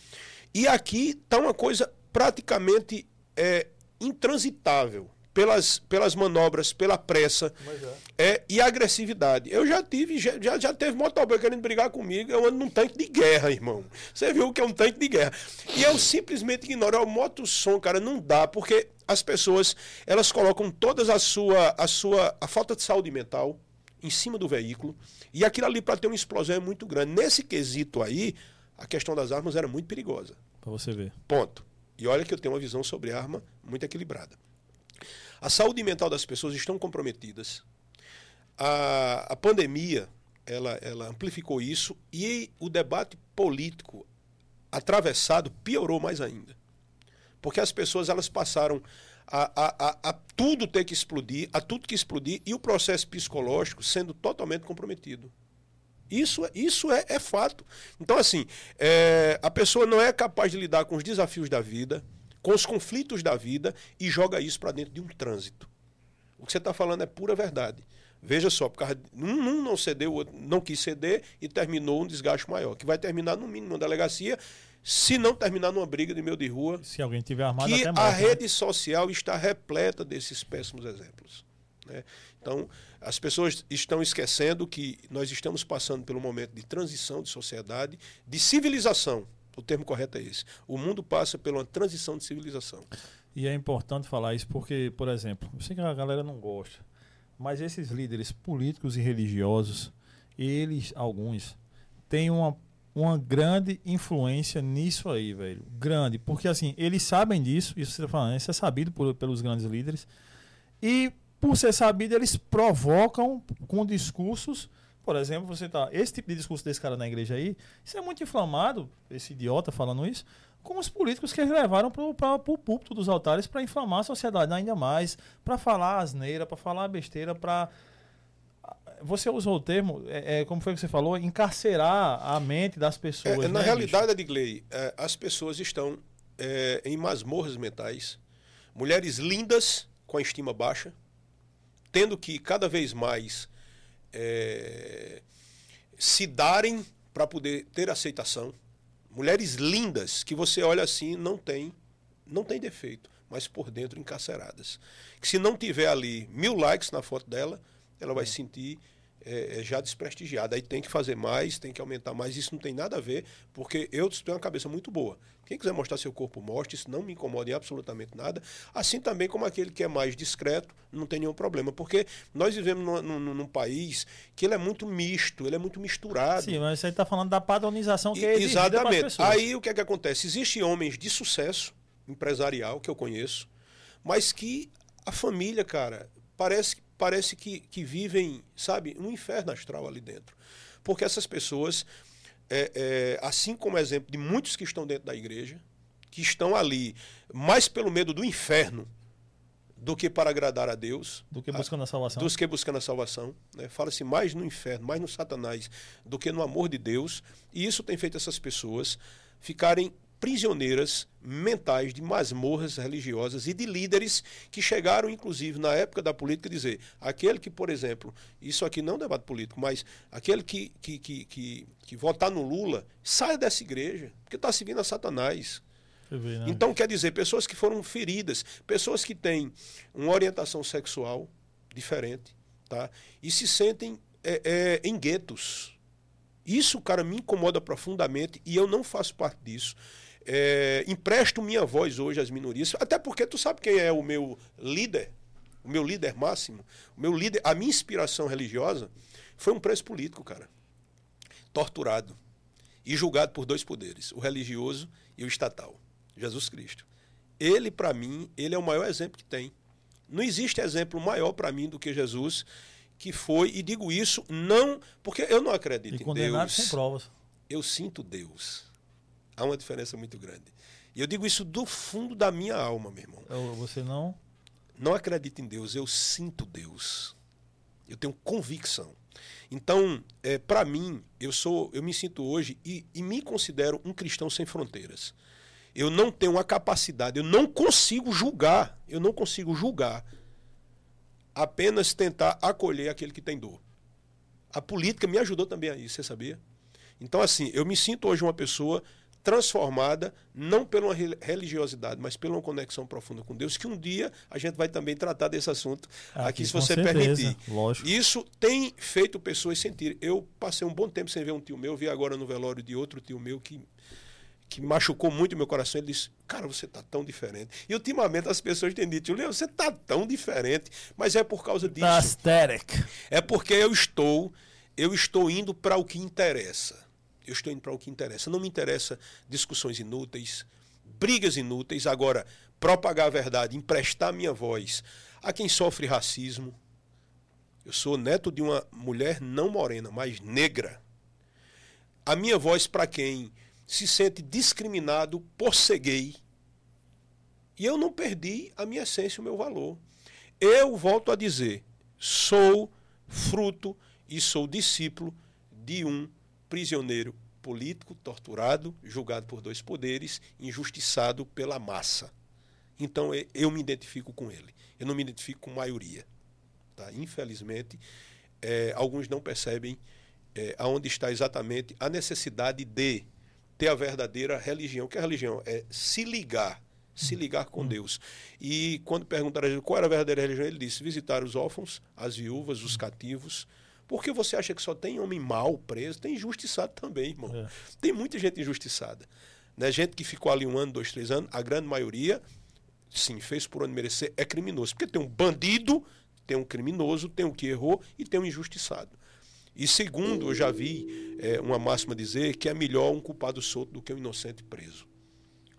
E aqui tá uma coisa praticamente é, intransitável pelas, pelas manobras, pela pressa é, e agressividade. Eu já tive, já, já, teve motoboy querendo brigar comigo, eu ando num tanque de guerra, irmão. Você viu o que é um tanque de guerra. E eu simplesmente ignoro. É O motossom, cara, não dá, porque as pessoas, elas colocam todas a sua, a sua, a falta de saúde mental em cima do veículo, e aquilo ali para ter uma explosão é muito grande. Nesse quesito aí, a questão das armas era muito perigosa. Pra você ver. Ponto. E olha que eu tenho uma visão sobre arma muito equilibrada. A saúde mental das pessoas estão comprometidas. A, a pandemia ela, ela amplificou isso e o debate político atravessado piorou mais ainda. Porque as pessoas elas passaram a, a, a, a tudo ter que explodir, a tudo que explodir, e o processo psicológico sendo totalmente comprometido. Isso, isso é, é fato. Então, assim, é, a pessoa não é capaz de lidar com os desafios da vida, com os conflitos da vida, e joga isso para dentro de um trânsito. O que você está falando é pura verdade. Veja só, por causa de, um, não cedeu, o outro não quis ceder e terminou um desgaste maior, que vai terminar no mínimo numa delegacia, se não terminar numa briga de meio de rua, Se alguém tiver armado, que até a morte. né? rede social está repleta desses péssimos exemplos. né? Então, as pessoas estão esquecendo que nós estamos passando pelo momento de transição de sociedade, de civilização. O termo correto é esse. O mundo passa por uma transição de civilização. E é importante falar isso porque, por exemplo, eu sei que a galera não gosta, mas esses líderes políticos e religiosos, eles, alguns, têm uma, uma grande influência nisso aí, velho. Grande. Porque, assim, eles sabem disso, isso você tá falando, isso é sabido por- pelos grandes líderes. E, por ser sabido, eles provocam com discursos. Por exemplo, você tá. Esse tipo de discurso desse cara na igreja aí, isso é muito inflamado, esse idiota falando isso, com os políticos que eles levaram para o púlpito dos altares para inflamar a sociedade ainda mais, para falar asneira, para falar besteira, para. Você usou o termo, é, é, como foi que você falou? Encarcerar a mente das pessoas. É, né, na bicho? realidade, Adigley, é, as pessoas estão é, em masmorras mentais, mulheres lindas com a estima baixa, tendo que cada vez mais é, se darem para poder ter aceitação. Mulheres lindas que você olha assim não tem, não tem defeito, mas por dentro encarceradas. Que se não tiver ali mil likes na foto dela, ela vai se sentir é, é, já desprestigiada. Aí tem que fazer mais, tem que aumentar mais. Isso não tem nada a ver, porque eu tenho uma cabeça muito boa. Quem quiser mostrar seu corpo, mostre. Isso não me incomoda em absolutamente nada. Assim também como aquele que é mais discreto, não tem nenhum problema. Porque nós vivemos num, num- num país que ele é muito misto, ele é muito misturado. Sim, mas você está falando da padronização que é E- pras Exatamente. Aí o que é que acontece? Existem homens de sucesso empresarial que eu conheço, mas que a família, cara, parece, parece que, que vivem, sabe, um inferno astral ali dentro. Porque essas pessoas, é, é, assim como exemplo de muitos que estão dentro da igreja, que estão ali mais pelo medo do inferno do que para agradar a Deus, Do que buscando a salvação. dos que buscando a salvação. Né? Fala-se mais no inferno, mais no Satanás, do que no amor de Deus. E isso tem feito essas pessoas ficarem prisioneiras mentais de masmorras religiosas e de líderes que chegaram, inclusive, na época da política, a dizer: aquele que, por exemplo, isso aqui não é um debate político, mas aquele que, que, que, que, que votar no Lula, saia dessa igreja, porque está seguindo a Satanás. Né? Então, quer dizer, pessoas que foram feridas, pessoas que têm uma orientação sexual diferente, tá? E se sentem é, é, em guetos. Isso, cara, me incomoda profundamente e eu não faço parte disso. É, empresto minha voz hoje às minorias, até porque tu sabe quem é o meu líder, o meu líder máximo, o meu líder, a minha inspiração religiosa foi um preso político, cara. Torturado e julgado por dois poderes, o religioso e o estatal, Jesus Cristo. Ele, para mim, ele é o maior exemplo que tem. Não existe exemplo maior para mim do que Jesus, que foi, e digo isso não porque eu não acredito E em Deus. sem provas. Eu sinto Deus. Há uma diferença muito grande. E eu digo isso do fundo da minha alma, meu irmão. Você não. Não acredito em Deus, eu sinto Deus. Eu tenho convicção. Então, é, para mim, eu sou, eu me sinto hoje e, e me considero um cristão sem fronteiras. Eu não tenho a capacidade, eu não consigo julgar, eu não consigo julgar apenas tentar acolher aquele que tem dor. A política me ajudou também a isso, você sabia? Então, assim, eu me sinto hoje uma pessoa transformada, não pela religiosidade, mas pela uma conexão profunda com Deus, que um dia a gente vai também tratar desse assunto aqui, aqui se você certeza, permitir. Lógico. Isso tem feito pessoas sentir. Eu passei um bom tempo sem ver um tio meu, vi agora no velório de outro tio meu que que machucou muito meu coração, ele disse, cara, você está tão diferente. E ultimamente as pessoas têm dito, Leão, você está tão diferente, mas é por causa disso. Aesthetic. É porque eu estou, eu estou indo para o que interessa. Eu estou indo para o que interessa. Não me interessa discussões inúteis, brigas inúteis. Agora, propagar a verdade, emprestar minha voz a quem sofre racismo. Eu sou neto de uma mulher não morena, mas negra. A minha voz para quem se sente discriminado por ser gay. E eu não perdi a minha essência, o meu valor. Eu volto a dizer, sou fruto e sou discípulo de um prisioneiro político, torturado, julgado por dois poderes, injustiçado pela massa. Então eu me identifico com ele. Eu não me identifico com maioria. Tá? Infelizmente, é, alguns não percebem é, aonde está exatamente a necessidade de ter a verdadeira religião. O que é religião? É se ligar, se ligar com Deus. E quando perguntaram qual era a verdadeira religião, ele disse: visitar os órfãos, as viúvas, os cativos. Porque você acha que só tem homem mau preso? Tem injustiçado também, irmão. É. Tem muita gente injustiçada. Né? Gente que ficou ali um ano, dois, três anos, a grande maioria, sim, fez por onde merecer, é criminoso. Porque tem um bandido, tem um criminoso, tem um que errou e tem um injustiçado. E segundo, eu já vi é, uma máxima dizer que é melhor um culpado solto do que um inocente preso.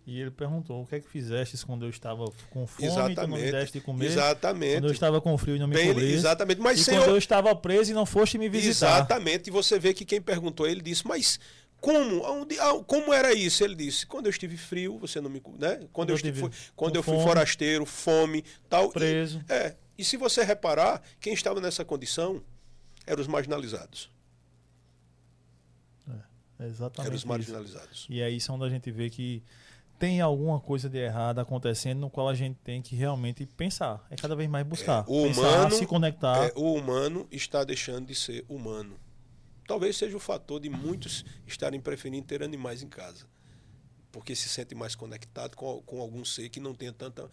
E ele perguntou: o que é que fizeste quando eu estava com fome exatamente, e tu não me deste de comer? Exatamente. Quando eu estava com frio e não me Bem, cobriste? Exatamente. Mas e quando eu estava preso e não foste me visitar? Exatamente. E você vê que quem perguntou, ele disse: mas como? Onde, como era isso? Ele disse: quando eu estive frio, você não me. Né? Quando, quando eu, estive, quando eu fui fome, forasteiro, fome, tal. Preso. E, é. E se você reparar, quem estava nessa condição eram os marginalizados. É, exatamente. Eram os marginalizados. Isso. E aí são onde a gente vê que tem alguma coisa de errado acontecendo no qual a gente tem que realmente pensar. É cada vez mais buscar. É, o pensar, humano, se conectar. É, o humano está deixando de ser humano. Talvez seja o fator de muitos estarem preferindo ter animais em casa. Porque se sentem mais conectados com, com algum ser que não tenha tanta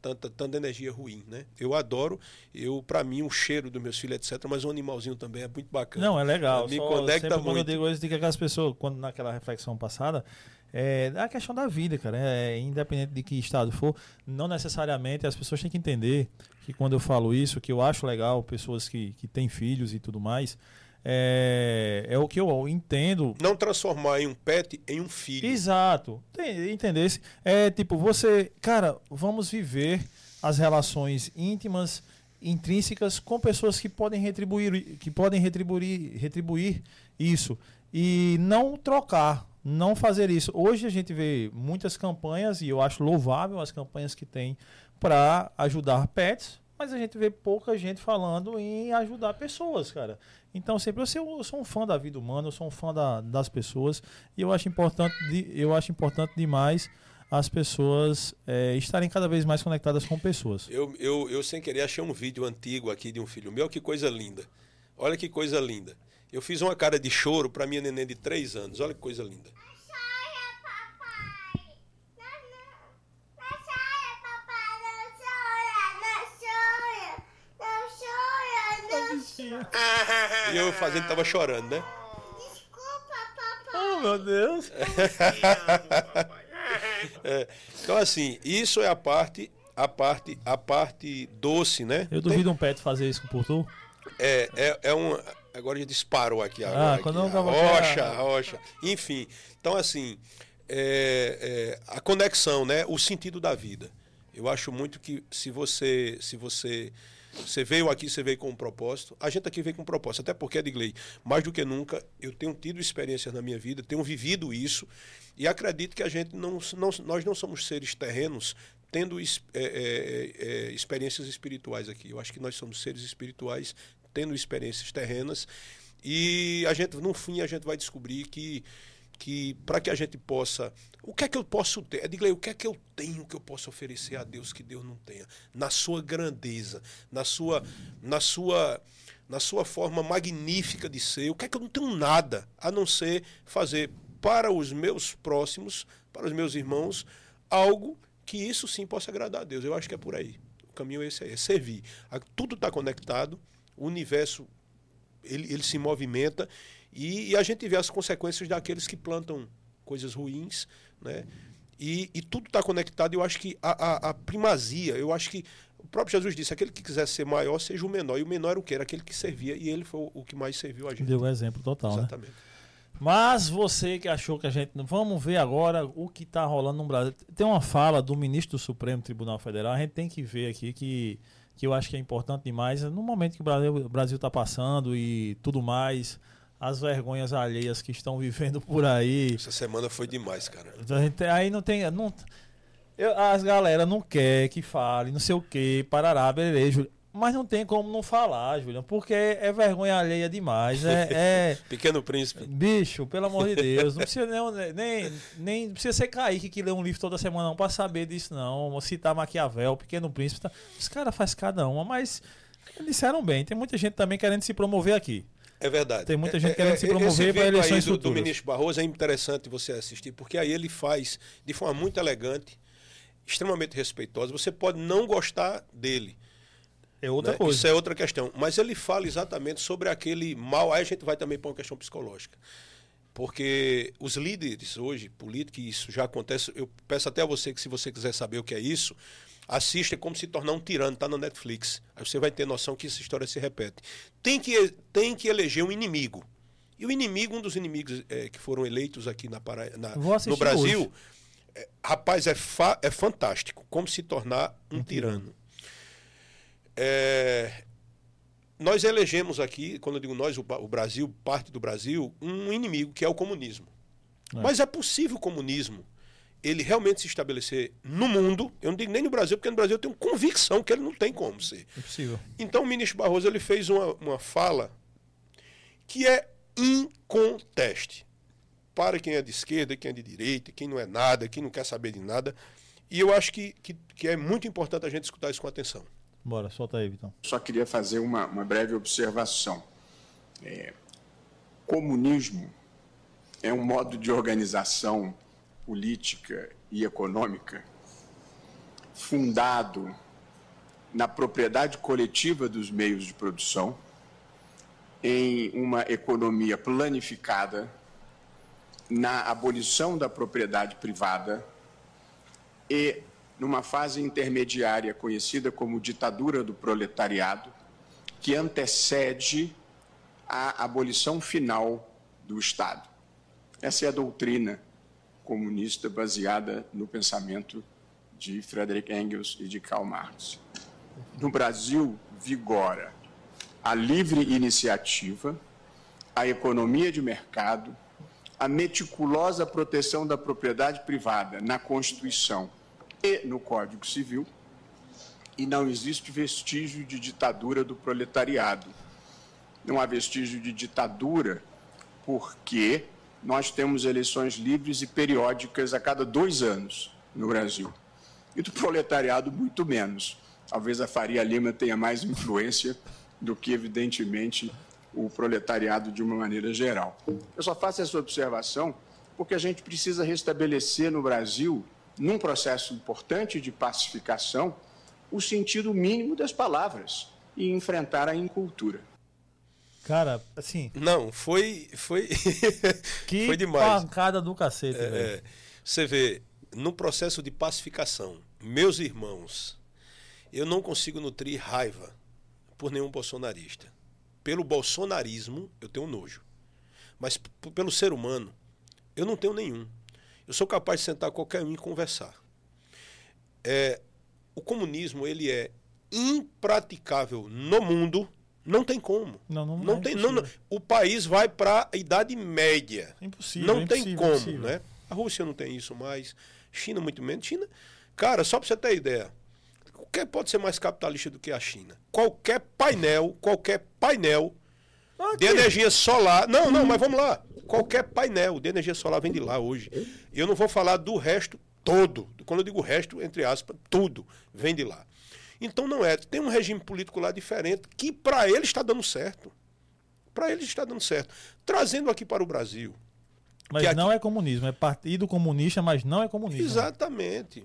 tanta, tanta energia ruim, né? Eu adoro, eu para mim o cheiro dos meus filhos etc, mas o animalzinho também é muito bacana. Não, é legal. Me conecta muito. Quando eu digo isso, que aquelas pessoas, quando naquela reflexão passada, é a questão da vida, cara. É, independente de que estado for, não necessariamente as pessoas têm que entender que quando eu falo isso, que eu acho legal pessoas que, que têm filhos e tudo mais, é, é o que eu entendo. Não transformar em um pet em um filho. Exato. Entendesse? É tipo, você, cara, vamos viver as relações íntimas, intrínsecas com pessoas que podem retribuir, que podem retribuir, retribuir isso e não trocar, não fazer isso. Hoje a gente vê muitas campanhas e eu acho louvável as campanhas que tem para ajudar pets, mas a gente vê pouca gente falando em ajudar pessoas, cara. Então, sempre eu sou, eu sou um fã da vida humana, eu sou um fã da, das pessoas e eu acho importante, de, eu acho importante demais as pessoas é, estarem cada vez mais conectadas com pessoas. Eu, eu, eu, sem querer, achei um vídeo antigo aqui de um filho meu, que coisa linda. Olha que coisa linda. Eu fiz uma cara de choro para minha neném de três anos. Olha que coisa linda. E eu fazendo tava chorando, né? Desculpa, papai. Oh, meu Deus. é, então assim, isso é a parte, a parte, a parte doce, né? Eu duvido Tem... um pet fazer isso com tu. É, é, é um. Agora já disparou aqui agora. Ah, quando aqui, não rocha, rocha. Enfim, então assim, é, é, a conexão, né? O sentido da vida. Eu acho muito que se você, se você você veio aqui, você veio com um propósito. A gente aqui veio com um propósito. Até porque, Edgley, mais do que nunca, eu tenho tido experiências na minha vida, tenho vivido isso. E acredito que a gente não, não nós não somos seres terrenos tendo é, é, é, experiências espirituais aqui. Eu acho que nós somos seres espirituais tendo experiências terrenas. E a gente, no fim, a gente vai descobrir que que para que a gente possa. O que é que eu posso ter? É, Digley, o que é que eu tenho que eu posso oferecer a Deus que Deus não tenha? Na sua grandeza, na sua, na sua, na sua forma magnífica de ser. O que é que eu não tenho nada a não ser fazer para os meus próximos, para os meus irmãos, algo que isso sim possa agradar a Deus. Eu acho que é por aí. O caminho é esse aí, é servir. Tudo está conectado, o universo ele, ele se movimenta e, e, a gente vê as consequências daqueles que plantam coisas ruins, né? E, e tudo está conectado. Eu acho que a, a, a, primazia, eu acho que o próprio Jesus disse: aquele que quiser ser maior, seja o menor. E o menor era o que? Era aquele que servia. E ele foi o, o que mais serviu a gente. Deu o exemplo total, né? Exatamente. Né? Mas você que achou que a gente. Vamos ver agora o que está rolando no Brasil. Tem uma fala do ministro do Supremo Tribunal Federal. A gente tem que ver aqui que, que eu acho que é importante demais. No momento que o Brasil está passando e tudo mais as vergonhas alheias que estão vivendo por aí. Essa semana foi demais, cara. Aí não tem. Não, eu, as galera não quer que fale, não sei o que, parará, beleza. Mas não tem como não falar, Julião, porque é vergonha alheia demais. É, é... Pequeno príncipe. Bicho, pelo amor de Deus. Não precisa nem, nem, nem precisa ser Kaique que lê um livro toda semana, não, pra saber disso, não. Citar Maquiavel, Pequeno Príncipe. Tá... Os caras fazem cada uma, mas disseram bem. Tem muita gente também querendo se promover aqui. É verdade. Tem muita gente é, querendo é, se promover para eleições do, futuras. do ministro Barroso é interessante você assistir, porque aí ele faz de forma muito elegante, extremamente respeitosa. Você pode não gostar dele. É outra né? coisa. Isso é outra questão. Mas ele fala exatamente sobre aquele mal. Aí a gente vai também para uma questão psicológica. Porque os líderes hoje, políticos, isso já acontece. Eu peço até a você que, se você quiser saber o que é isso, Assista é como se tornar um tirano, está no Netflix. Aí você vai ter noção que essa história se repete. Tem que, tem que eleger um inimigo. E o inimigo, um dos inimigos é, que foram eleitos aqui na, na no Brasil, é, rapaz, é, fa, é fantástico. Como se tornar um uhum. tirano. É, nós elegemos aqui, quando eu digo nós, o, o, Brasil, parte do Brasil, um inimigo que é o comunismo. É. Mas é possível o comunismo ele realmente se estabelecer no mundo, eu não digo nem no Brasil, porque no Brasil eu tenho convicção que ele não tem como ser. Impossível. Então o ministro Barroso ele fez uma, uma fala que é inconteste para quem é de esquerda, quem é de direita, quem não é nada, quem não quer saber de nada. E eu acho que, que, que é muito importante a gente escutar isso com atenção. Bora, solta aí, Vitão. Só queria fazer uma, uma breve observação. É, comunismo é um modo de organização política e econômica fundado na propriedade coletiva dos meios de produção, em uma economia planificada, na abolição da propriedade privada e numa fase intermediária conhecida como ditadura do proletariado, que antecede a abolição final do Estado. Essa é a doutrina comunista baseada no pensamento de Frederick Engels e de Karl Marx. No Brasil, vigora a livre iniciativa, a economia de mercado, a meticulosa proteção da propriedade privada na Constituição e no Código Civil, e não existe vestígio de ditadura do proletariado. Não há vestígio de ditadura porque nós temos eleições livres e periódicas a cada dois anos no Brasil. E do proletariado, muito menos. Talvez a Faria Lima tenha mais influência do que, evidentemente, o proletariado de uma maneira geral. Eu só faço essa observação porque a gente precisa restabelecer no Brasil, num processo importante de pacificação, o sentido mínimo das palavras e enfrentar a incultura. Cara, assim. Não, foi. Foi, que foi demais. pancada do cacete, é, velho. É, você vê, no processo de pacificação, meus irmãos, eu não consigo nutrir raiva por nenhum bolsonarista. Pelo bolsonarismo, eu tenho nojo. Mas pelo ser humano, eu não tenho nenhum. Eu sou capaz de sentar qualquer um e conversar. É, o comunismo ele é impraticável no mundo não tem como. Não, não, não é tem. Não, o país vai para a idade média. Impossível. Não é tem impossível, como, impossível. né? A Rússia não tem isso mais. China muito menos. China, cara, só para você ter ideia. Qualquer pode ser mais capitalista do que a China. Qualquer painel, qualquer painel Aqui. de energia solar. Não, não, mas vamos lá. Qualquer painel de energia solar vem de lá hoje. Eu não vou falar do resto todo. Quando eu digo resto, entre aspas, tudo vem de lá. Então não é. Tem um regime político lá diferente que para ele está dando certo. Para ele está dando certo. Trazendo aqui para o Brasil. Mas aqui- não é comunismo, é partido comunista, mas não é comunismo. Exatamente.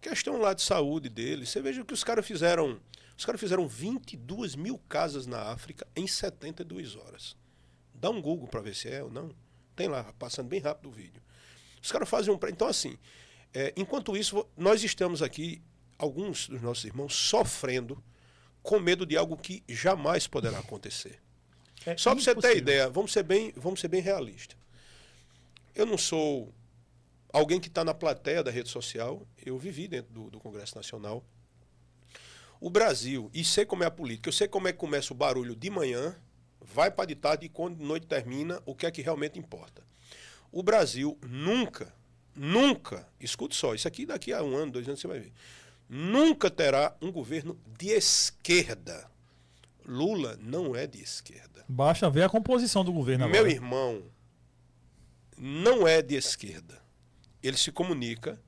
Questão lá de saúde deles. Você veja o que os caras fizeram. Os caras fizeram 22 mil casas na África em 72 horas. Dá um Google para ver se é ou não. Tem lá, passando bem rápido o vídeo. Os caras fazem um. Então, assim, é, enquanto isso, nós estamos aqui, alguns dos nossos irmãos, sofrendo com medo de algo que jamais poderá acontecer. É Só para você ter ideia, vamos ser bem, vamos ser bem realistas. Eu não sou alguém que está na plateia da rede social, eu vivi dentro do, do Congresso Nacional. O Brasil, e sei como é a política, eu sei como é que começa o barulho de manhã, vai para de tarde e quando de noite termina, o que é que realmente importa. O Brasil nunca, nunca, escute só, isso aqui daqui a um ano, dois anos você vai ver, nunca terá um governo de esquerda. Lula não é de esquerda. Basta ver a composição do governo Meu agora. irmão não é de esquerda. Ele se comunica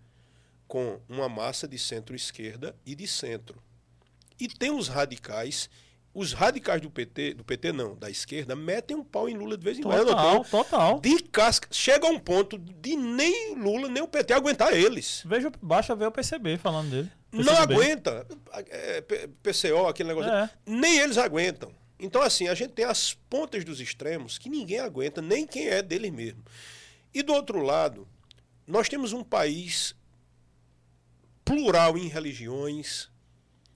com uma massa de centro-esquerda e de centro. E tem os radicais. Os radicais do PT, do PT não, da esquerda, metem um pau em Lula de vez em quando. Total, total. De casca. Chega a um ponto de nem Lula, nem o PT aguentar eles. Veja, basta ver o PCB falando dele. Não aguenta. É, PCO, aquele negócio. É. Nem eles aguentam. Então, assim, a gente tem as pontas dos extremos que ninguém aguenta, nem quem é deles mesmo. E do outro lado, nós temos um país plural em religiões,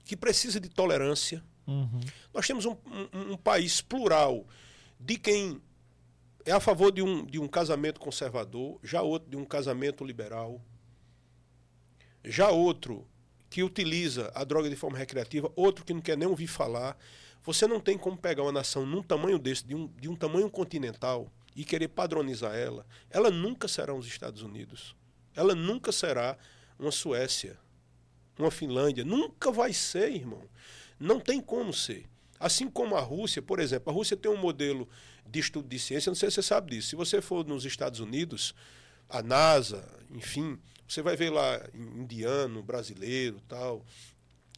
que precisa de tolerância. Uhum. Nós temos um, um- um país plural de quem é a favor de um, de um casamento conservador, já outro de um casamento liberal, já outro que utiliza a droga de forma recreativa, outro que não quer nem ouvir falar. Você não tem como pegar uma nação num tamanho desse, de um, de um tamanho continental, e querer padronizar ela. Ela nunca será os Estados Unidos. Ela nunca será uma Suécia, uma Finlândia. Nunca vai ser, irmão. Não tem como ser. Assim como a Rússia, por exemplo, a Rússia tem um modelo de estudo de ciência, não sei se você sabe disso. Se você for nos Estados Unidos, a NASA, enfim, você vai ver lá indiano, brasileiro, tal.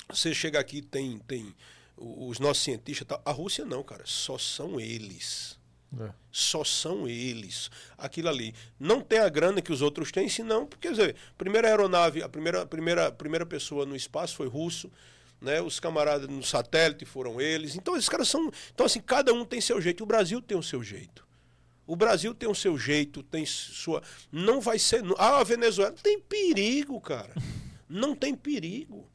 Você chega aqui tem tem os nossos cientistas, tal. A Rússia não, cara, só são eles. É. Só são eles. Aquilo ali. Não tem a grana que os outros têm, senão, porque, quer dizer, a primeira aeronave, a primeira, a primeira, a primeira pessoa no espaço foi russo, né? Os camaradas no satélite foram eles. Então, esses caras são. Então, assim, cada um tem seu jeito. O Brasil tem o seu jeito. O Brasil tem o seu jeito, tem sua. Não vai ser. Ah, a Venezuela. Tem perigo, cara. Não tem perigo.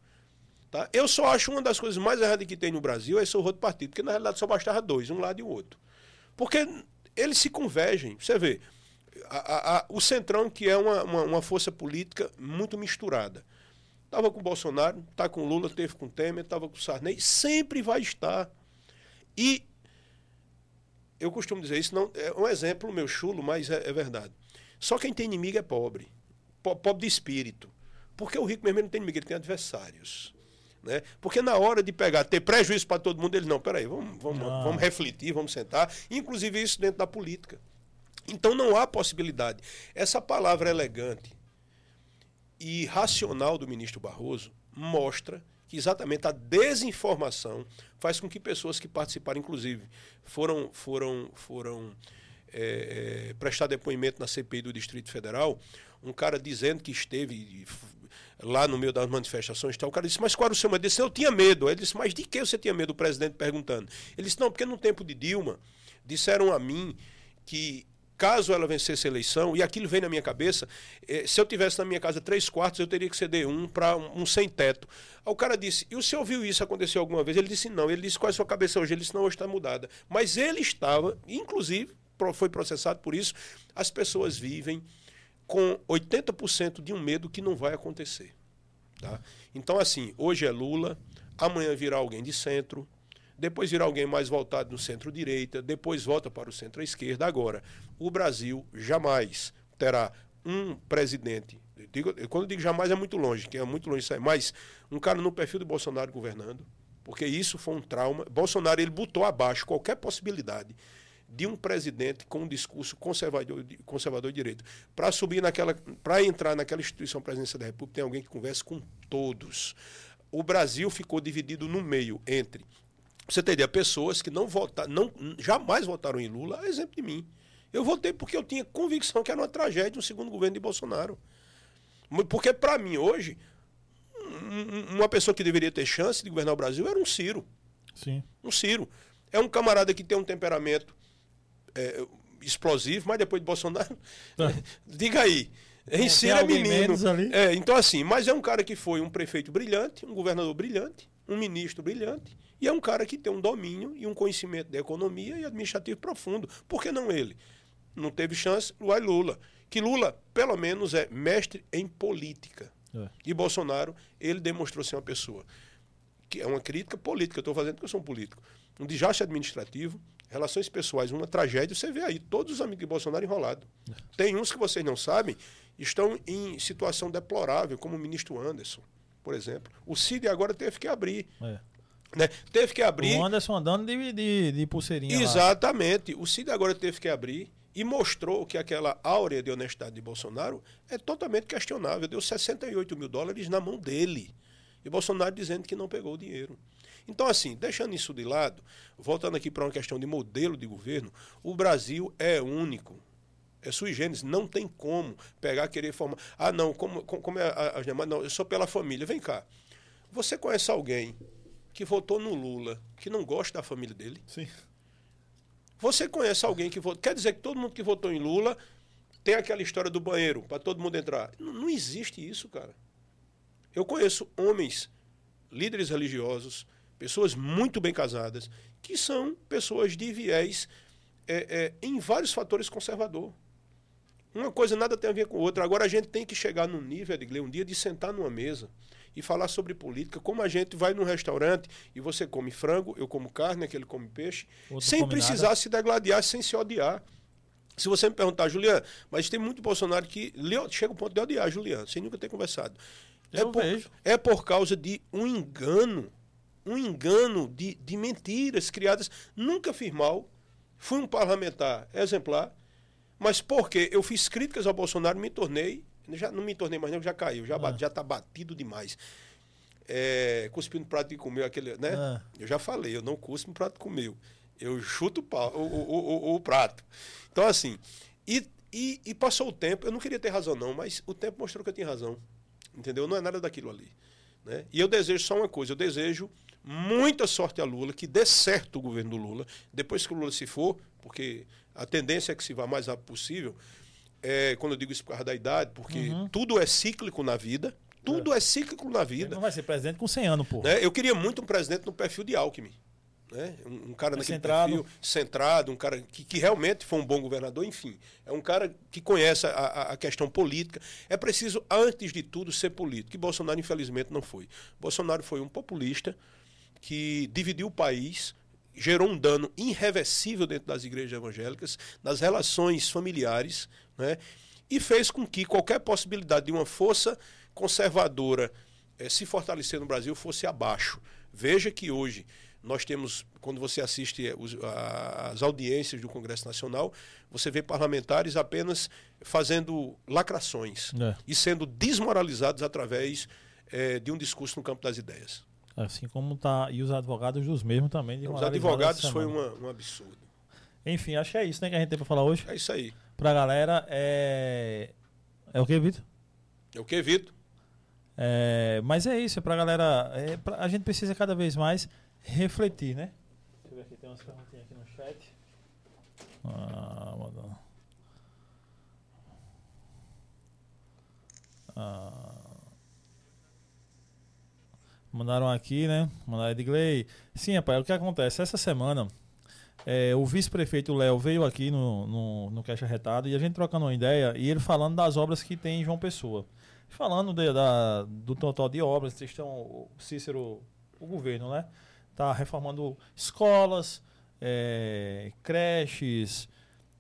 Tá? Eu só acho uma das coisas mais erradas que tem no Brasil é esse de partido, porque na realidade só bastava dois, um lado e o outro. Porque eles se convergem. Você vê, a- a- o Centrão, que é uma, uma, uma força política muito misturada. Estava com o Bolsonaro, está com o Lula, teve com o Temer, estava com o Sarney, sempre vai estar. E eu costumo dizer isso, não, é um exemplo meu chulo, mas é, é verdade. Só quem tem inimigo é pobre. Po- Pobre de espírito. Porque o rico mesmo não tem inimigo, ele tem adversários. Né? Porque na hora de pegar, ter prejuízo para todo mundo, ele não, peraí, vamos, vamos, Não. vamos refletir, vamos sentar. Inclusive isso dentro da política. Então não há possibilidade. Essa palavra elegante e racional do ministro Barroso mostra que exatamente a desinformação faz com que pessoas que participaram, inclusive, foram, foram, foram é, é, prestar depoimento na CPI do Distrito Federal, um cara dizendo que esteve lá no meio das manifestações, tal, o cara disse, mas qual era o seu medo? Ele disse, eu tinha medo. Ele disse, mas de que você tinha medo? O presidente perguntando. Ele disse, não, porque no tempo de Dilma, disseram a mim que caso ela vencesse a eleição, e aquilo vem na minha cabeça, eh, se eu tivesse na minha casa três quartos, eu teria que ceder um para um, um sem teto. Aí o cara disse, e o senhor viu isso acontecer alguma vez? Ele disse, não. Ele disse, qual é a sua cabeça hoje? Ele disse, não, hoje está mudada. Mas ele estava, inclusive, foi processado por isso, as pessoas vivem com 80% de um medo que não vai acontecer. Tá? Então, assim, hoje é Lula, amanhã virá alguém de centro, depois virá alguém mais voltado no centro-direita, depois volta para o centro-esquerda. Agora, o Brasil jamais terá um presidente digo, quando eu digo jamais é muito longe, que é muito longe isso aí, mas um cara no perfil de Bolsonaro governando, porque isso foi um trauma. Bolsonaro ele botou abaixo qualquer possibilidade de um presidente com um discurso conservador, conservador de direito. Para subir naquela, para entrar naquela instituição presidência da República, tem alguém que converse com todos. O Brasil ficou dividido no meio entre você teria pessoas que não votaram, não, jamais votaram em Lula, exemplo de mim. Eu votei porque eu tinha convicção que era uma tragédia o segundo governo de Bolsonaro. Porque, para mim, hoje, uma pessoa que deveria ter chance de governar o Brasil era um Ciro. Sim. Um Ciro. É um camarada que tem um temperamento é, explosivo, mas depois de Bolsonaro. Tá. diga aí. Em Ciro é menino. É, então, assim, mas é um cara que foi um prefeito brilhante, um governador brilhante, um ministro brilhante, e é um cara que tem um domínio e um conhecimento da economia e administrativo profundo. Por que não ele? Não teve chance, vai Lula. Que Lula, pelo menos, é mestre em política. É. E Bolsonaro, ele demonstrou ser uma pessoa que é uma crítica política, eu estou fazendo porque eu sou um político. Um desastre administrativo, relações pessoais, uma tragédia. Você vê aí todos os amigos de Bolsonaro enrolados. É. Tem uns que vocês não sabem, estão em situação deplorável, como o ministro Anderson, por exemplo. O Cid agora teve que abrir. É. Né? Teve que abrir. O Anderson andando de, de, de pulseirinha. Exatamente. Lá. O Cid agora teve que abrir e mostrou que aquela áurea de honestidade de Bolsonaro é totalmente questionável. Deu 68 mil dólares na mão dele. E Bolsonaro dizendo que não pegou o dinheiro. Então, assim, deixando isso de lado, voltando aqui para uma questão de modelo de governo, o Brasil é único. É sui generis, não tem como pegar, querer formar. Ah, não, como, como é as demais? Não, eu sou pela família. Vem cá. Você conhece alguém que votou no Lula que não gosta da família dele? Sim. Você conhece alguém que votou. Quer dizer que todo mundo que votou em Lula tem aquela história do banheiro para todo mundo entrar. Não, não, existe isso, cara. Eu conheço homens, líderes religiosos, pessoas muito bem casadas, que são pessoas de viés é, é, em vários fatores conservador. Uma coisa nada tem a ver com outra. Agora a gente tem que chegar no nível, Edgley, um dia de sentar numa mesa e falar sobre política, como a gente vai num restaurante e você come frango, eu como carne, aquele come peixe, Outro sem precisar se degladiar, sem se odiar. Se você me perguntar, Juliano, mas tem muito Bolsonaro que chega ao ponto de odiar Juliano, sem nunca ter conversado. é por, é por causa de um engano, um engano de, de mentiras criadas. Nunca fiz mal, fui um parlamentar exemplar, mas porque eu fiz críticas ao Bolsonaro, me tornei já não me tornei mais, não, já caiu, já, ah. já tá batido demais. É, cuspindo prato que comeu, aquele, né? Ah. Eu já falei, eu não cuspo no prato que comeu. Eu chuto o, pau, o, o, o, o prato. Então, assim, e, e, e, passou o tempo, eu não queria ter razão, não, mas o tempo mostrou que eu tinha razão. Entendeu? Não é nada daquilo ali. Né? E eu desejo só uma coisa, eu desejo muita sorte a Lula, que dê certo o governo do Lula, depois que o Lula se for, porque a tendência é que se vá mais rápido possível, é, quando eu digo isso por causa da idade, porque uhum. tudo é cíclico na vida. Tudo é, é cíclico na vida. Ele não vai ser presidente com 100 anos, pô. Né? Eu queria muito um presidente no perfil de Alckmin. Né? Um, um cara é naquele centrado. perfil, centrado, um cara que, que, realmente foi um bom governador, enfim. É um cara que conhece a, a, a, questão política. É preciso, antes de tudo, ser político. E Bolsonaro, infelizmente, não foi. Bolsonaro foi um populista que dividiu o país, gerou um dano irreversível dentro das igrejas evangélicas, nas relações familiares, né? e fez com que qualquer possibilidade de uma força conservadora eh, se fortalecer no Brasil fosse abaixo. Veja que hoje nós temos, quando você assiste eh, os, a, as audiências do Congresso Nacional, você vê parlamentares apenas fazendo lacrações é. e sendo desmoralizados através eh, de um discurso no campo das ideias. Assim como tá. E os advogados dos mesmos também. Os advogados foi uma, um absurdo. Enfim, acho que é isso né, que a gente tem para falar hoje. É isso aí. Pra galera, é. É o que, Vitor? É o que, Vitor? É... Mas é isso, é pra galera. É pra... A gente precisa cada vez mais refletir, né? Deixa eu ver aqui, tem umas perguntinhas aqui no chat. Ah, mandando. Ah. Mandaram aqui, né? Mandaram Edgley. Sim, rapaz, o que acontece? Essa semana, é, o vice-prefeito Léo veio aqui no, no, no Caixa Retado e a gente trocando uma ideia e ele falando das obras que tem em João Pessoa. Falando de, da, do total de obras, vocês estão, Cícero, o governo, né? Tá reformando escolas, é, creches,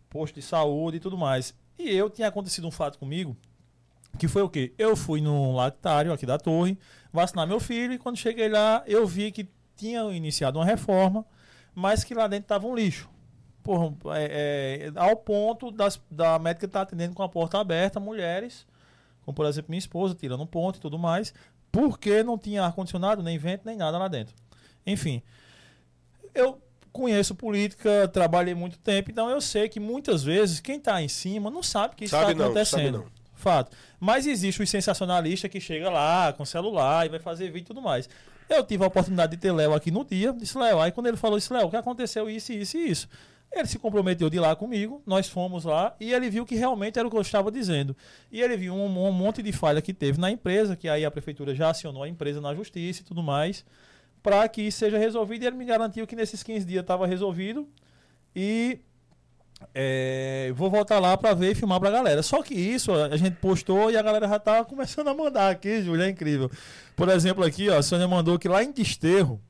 postos de saúde e tudo mais. E eu tinha acontecido um fato comigo Que foi o quê? Eu fui no lactário aqui da torre, vacinar meu filho, e quando cheguei lá, eu vi que tinha iniciado uma reforma, mas que lá dentro estava um lixo. Por, é, é, ao ponto das, da médica estar tá atendendo com a porta aberta, mulheres, como por exemplo minha esposa, tirando um ponto e tudo mais, porque não tinha ar-condicionado, nem vento, nem nada lá dentro. Enfim, eu conheço política, trabalhei muito tempo, então eu sei que muitas vezes quem está em cima não sabe que isso está acontecendo. Fato. Mas existe o sensacionalista que chega lá com celular e vai fazer vídeo e tudo mais. Eu tive a oportunidade de ter Léo aqui no dia, disse Léo, aí quando ele falou isso, Léo, o que aconteceu isso, isso e isso. Ele se comprometeu de ir lá comigo, nós fomos lá e ele viu que realmente era o que eu estava dizendo. E ele viu um, um monte de falha que teve na empresa, que aí a prefeitura já acionou a empresa na justiça e tudo mais, para que seja resolvido. E ele me garantiu que nesses 15 dias estava resolvido e é, vou voltar lá para ver e filmar para a galera. Só que isso a gente postou e a galera já tá começando a mandar aqui, Júlio, é incrível. Por exemplo, aqui, ó, a Sônia mandou que lá em Desterro,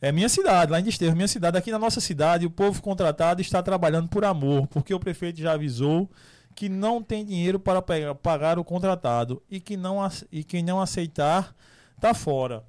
é minha cidade, lá em Desterro, minha cidade. Aqui na nossa cidade, o povo contratado está trabalhando por amor, porque o prefeito já avisou que não tem dinheiro para pagar o contratado e que não, e quem não aceitar está fora.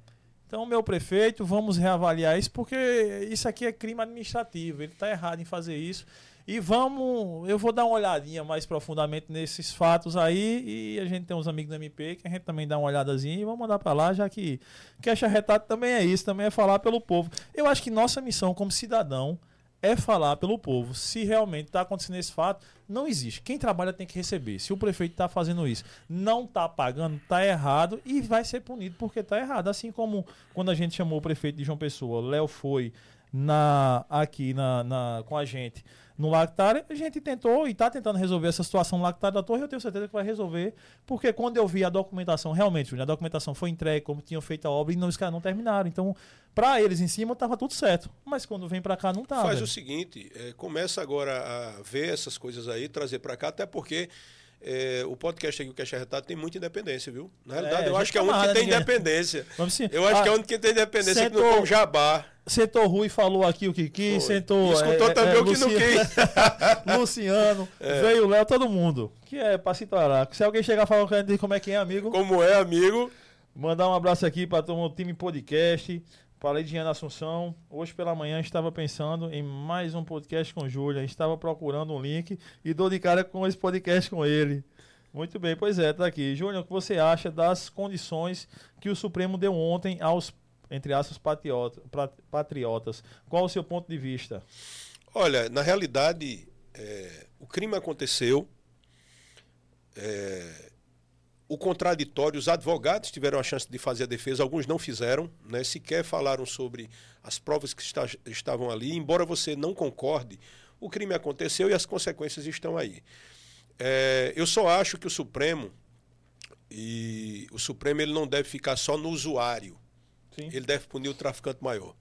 Então, meu prefeito, vamos reavaliar isso, porque isso aqui é crime administrativo. Ele está errado em fazer isso. E vamos, eu vou dar uma olhadinha mais profundamente nesses fatos aí e a gente tem uns amigos do MP que a gente também dá uma olhadazinha e vamos mandar para lá, já que Queixa Retrato também é isso, também é falar pelo povo. Eu acho que nossa missão como cidadão é falar pelo povo. Se realmente está acontecendo esse fato, não existe. Quem trabalha tem que receber. Se o prefeito está fazendo isso, não está pagando, está errado e vai ser punido porque está errado. Assim como quando a gente chamou o prefeito de João Pessoa, Léo foi na aqui na, na com a gente no Lactário, a gente tentou e está tentando resolver essa situação no Lactário da Torre, eu tenho certeza que vai resolver, porque quando eu vi a documentação, realmente, a documentação foi entregue como tinham feito a obra e não, os caras não terminaram. Então, para eles em cima estava tudo certo, mas quando vem para cá não tá. Faz velho. o seguinte, é, começa agora a ver essas coisas aí, trazer para cá, até porque é, o podcast aqui, o Cash Retado, tem muita independência, viu? Na realidade, é, eu acho que é o único que tem ninguém. independência. Vamos sim. Eu acho ah, que é o único que tem independência sentou, que não come jabá. Sentou Rui falou aqui o que quis, Foi. sentou. escutou é, também é, o que Luciano, não quis. Luciano, é. veio o Léo, todo mundo. Que é pra se Se alguém chegar falando como é que é, amigo. Como é, amigo. Mandar um abraço aqui para todo o time podcast. Falei de Ana Assunção. Hoje pela manhã estava pensando em mais um podcast com Júlia. Estava procurando um link e dou de cara com esse podcast com ele. Muito bem, pois é, tá aqui. Júnior, o que você acha das condições que o Supremo deu ontem aos, entre aspas, patriotas? Qual o seu ponto de vista? Olha, na realidade, é, o crime aconteceu. É, o contraditório, os advogados tiveram a chance de fazer a defesa, alguns não fizeram, né? sequer falaram sobre as provas que está, estavam ali. Embora você não concorde, o crime aconteceu e as consequências estão aí. É, eu só acho que o Supremo e o Supremo ele não deve ficar só no usuário. Sim. Ele deve punir o traficante maior,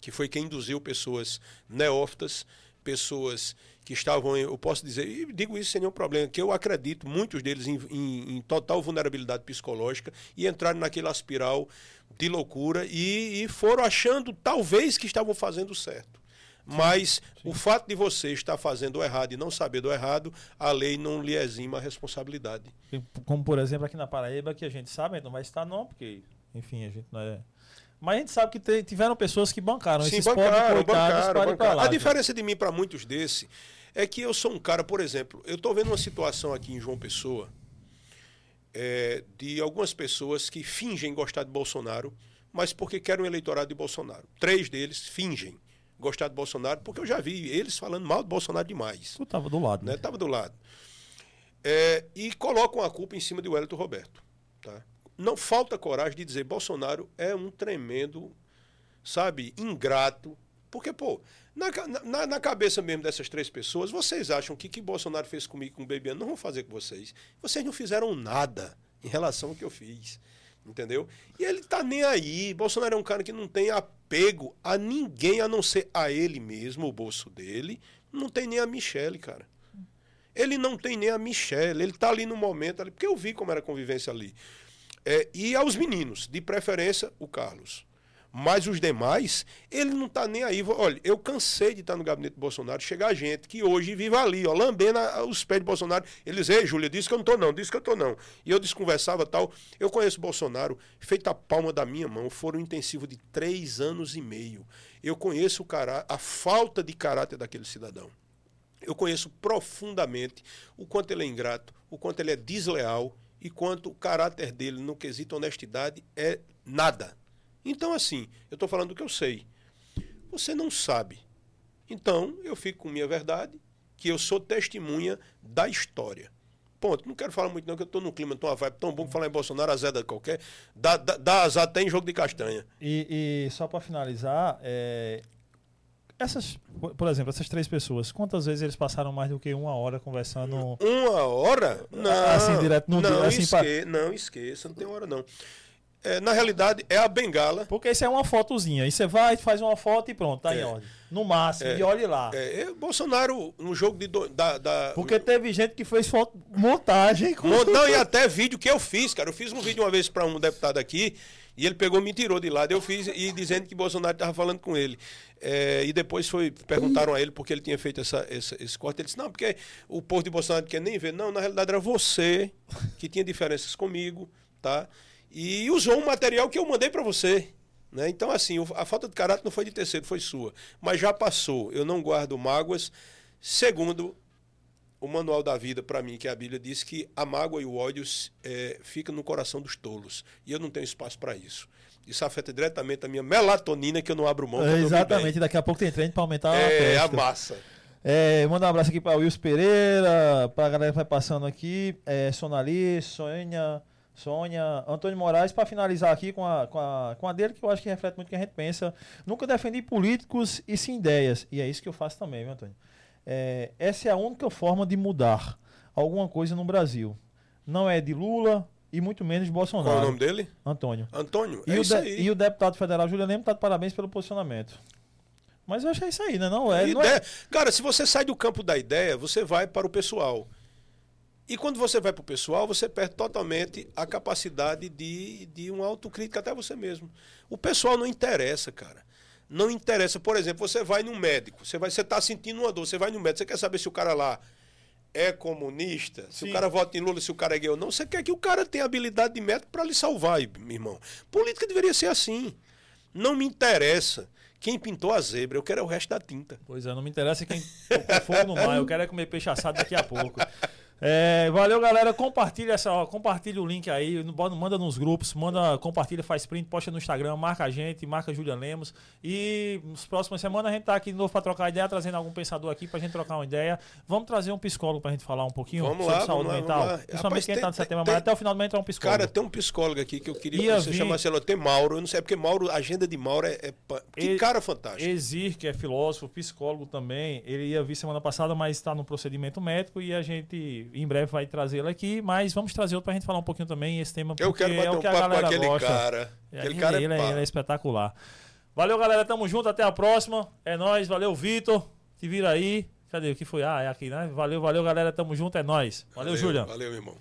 que foi quem induziu pessoas neófitas, pessoas que estavam, eu posso dizer, e digo isso sem nenhum problema, que eu acredito, muitos deles em, em, em total vulnerabilidade psicológica e entraram naquela espiral de loucura e, e, foram achando talvez que estavam fazendo certo. Mas Sim. o fato de você estar fazendo o errado e não saber do errado, a lei não lhe exima a responsabilidade. Como, por exemplo, aqui na Paraíba, que a gente sabe, não vai estar não, porque, enfim, a gente não é mas a gente sabe que tiveram pessoas que bancaram Sim, esses bancaram, pobres bancaram, bancaram. Lá, a diferença de mim para muitos desses é que eu sou um cara, por exemplo, eu estou vendo uma situação aqui em João Pessoa é, de algumas pessoas que fingem gostar de Bolsonaro, mas porque querem um eleitorado de Bolsonaro. Três deles fingem gostar de Bolsonaro, porque eu já vi eles falando mal de Bolsonaro demais. Tu estava do lado, né? Estava né? do lado. É, e colocam a culpa em cima de Wellington Roberto. Tá? Não falta coragem de dizer Bolsonaro é um tremendo, sabe, ingrato. Porque, pô, na, na, na cabeça mesmo dessas três pessoas, vocês acham que o que Bolsonaro fez comigo com o Bebiano não vão fazer com vocês. Vocês não fizeram nada em relação ao que eu fiz. Entendeu? E ele tá nem aí. Bolsonaro é um cara que não tem apego a ninguém a não ser a ele mesmo, o bolso dele. Não tem nem a Michelle, cara. Ele não tem nem a Michelle. Ele tá ali no momento ali, porque eu vi como era a convivência ali. É, e aos meninos, de preferência, o Carlos. Mas os demais, ele não está nem aí. Olha, eu cansei de estar no gabinete do Bolsonaro, chegar gente que hoje vive ali, ó, lambendo os pés de Bolsonaro. Eles, ei, Júlia, disse que eu não estou não, disse que eu estou não. E eu desconversava tal. Eu conheço Bolsonaro, feito a palma da minha mão, foram um intensivo de três anos e meio. Eu conheço o cara, a falta de caráter daquele cidadão. Eu conheço profundamente o quanto ele é ingrato, o quanto ele é desleal e quanto o caráter dele no quesito honestidade é nada. Então, assim, eu estou falando do que eu sei. Você não sabe. Então, eu fico com minha verdade, que eu sou testemunha da história. Ponto. Não quero falar muito, não, que eu estou num clima, estou uma vibe tão bom que falar em Bolsonaro, azeda qualquer. Dá, dá, dá azar até em jogo de castanha. E, e só para finalizar, é, essas, por exemplo, essas três pessoas, quantas vezes eles passaram mais do que uma hora conversando? Uma hora? Não. Assim, direto no não, dia. Assim, esque, pra... Não, esqueça, não tem hora não. É, na realidade, é a bengala. Porque isso é uma fotozinha. Aí você vai, faz uma foto e pronto, tá é. em ordem. No máximo, é. e olhe lá. É, é, Bolsonaro, no jogo de. Do, da, da, Porque teve gente que fez foto, montagem. Com... Não, e até vídeo que eu fiz, cara. Eu fiz um vídeo uma vez para um deputado aqui. E ele pegou me tirou de lado. Eu fiz e dizendo que Bolsonaro estava falando com ele. É, e depois foi perguntaram a ele porque ele tinha feito essa, essa, esse corte. Ele disse: Não, porque o povo de Bolsonaro quer nem ver. Não, na realidade era você que tinha diferenças comigo, tá? e usou um material que eu mandei para você. Né? Então, assim, a falta de caráter não foi de terceiro, foi sua. Mas já passou. Eu não guardo mágoas. Segundo o manual da vida, para mim, que a Bíblia diz que a mágoa e o ódio é, ficam no coração dos tolos. E eu não tenho espaço para isso. Isso afeta diretamente a minha melatonina, que eu não abro mão. É, exatamente, daqui a pouco tem treino para aumentar é, a, a massa. É, mandar um abraço aqui para o Wilson Pereira, para a galera que vai passando aqui, é, Sonali, Sônia, Sônia, Antônio Moraes, para finalizar aqui com a, com, a, com a dele, que eu acho que reflete muito o que a gente pensa. Nunca defendi políticos e sim ideias. E é isso que eu faço também, viu, Antônio? É, essa é a única forma de mudar alguma coisa no Brasil. Não é de Lula e muito menos Bolsonaro. Qual é o nome dele? Antônio. Antônio, e é o isso aí. E o deputado federal Júlio Lemos está de parabéns pelo posicionamento. Mas eu achei isso aí, né? Não é, não é... Cara, se você sai do campo da ideia, você vai para o pessoal. E quando você vai para o pessoal, você perde totalmente a capacidade de, de uma autocrítica até você mesmo. O pessoal não interessa, cara. Não interessa. Por exemplo, você vai no médico, você vai, você está sentindo uma dor, você vai no médico, você quer saber se o cara lá é comunista, se Sim. o cara vota em Lula, se o cara é gay ou não, você quer que o cara tenha habilidade de médico para lhe salvar, meu irmão. Política deveria ser assim. Não me interessa quem pintou a zebra, eu quero é o resto da tinta. Pois é, não me interessa quem tocou fogo no mar, eu quero é comer peixe assado daqui a pouco. É, valeu, galera. Compartilha essa, ó, compartilha o link aí, manda nos grupos, manda, compartilha, faz print, posta no Instagram, marca a gente, marca a Julia Lemos. E nas próximas semanas a gente tá aqui de novo para trocar ideia, trazendo algum pensador aqui pra gente trocar uma ideia. Vamos trazer um psicólogo pra gente falar um pouquinho vamos sobre lá, saúde vamos mental. Lá, Principalmente quem tá no setembro, mas até o final do mês um psicólogo. Cara, tem um psicólogo aqui que eu queria Ia que você vir... chamasse ela. Tem Mauro, eu não sei, porque Mauro, a agenda de Mauro é. é que cara fantástico. Exir, que é filósofo, psicólogo também, ele ia vir semana passada, mas está no procedimento médico e a gente em breve vai trazê-lo aqui, mas vamos trazer outro para a gente falar um pouquinho também esse tema, porque Eu quero bater é o que um a galera com aquele gosta. cara. Aquele cara ele, é, ele, é espetacular. Valeu, galera. Tamo junto. Até a próxima. É nóis. Valeu, Vitor. Te vira aí. Cadê? O que foi? Ah, é aqui, né? Valeu, valeu, galera. Tamo junto. É nóis. Valeu, valeu Júlia. Valeu, irmão.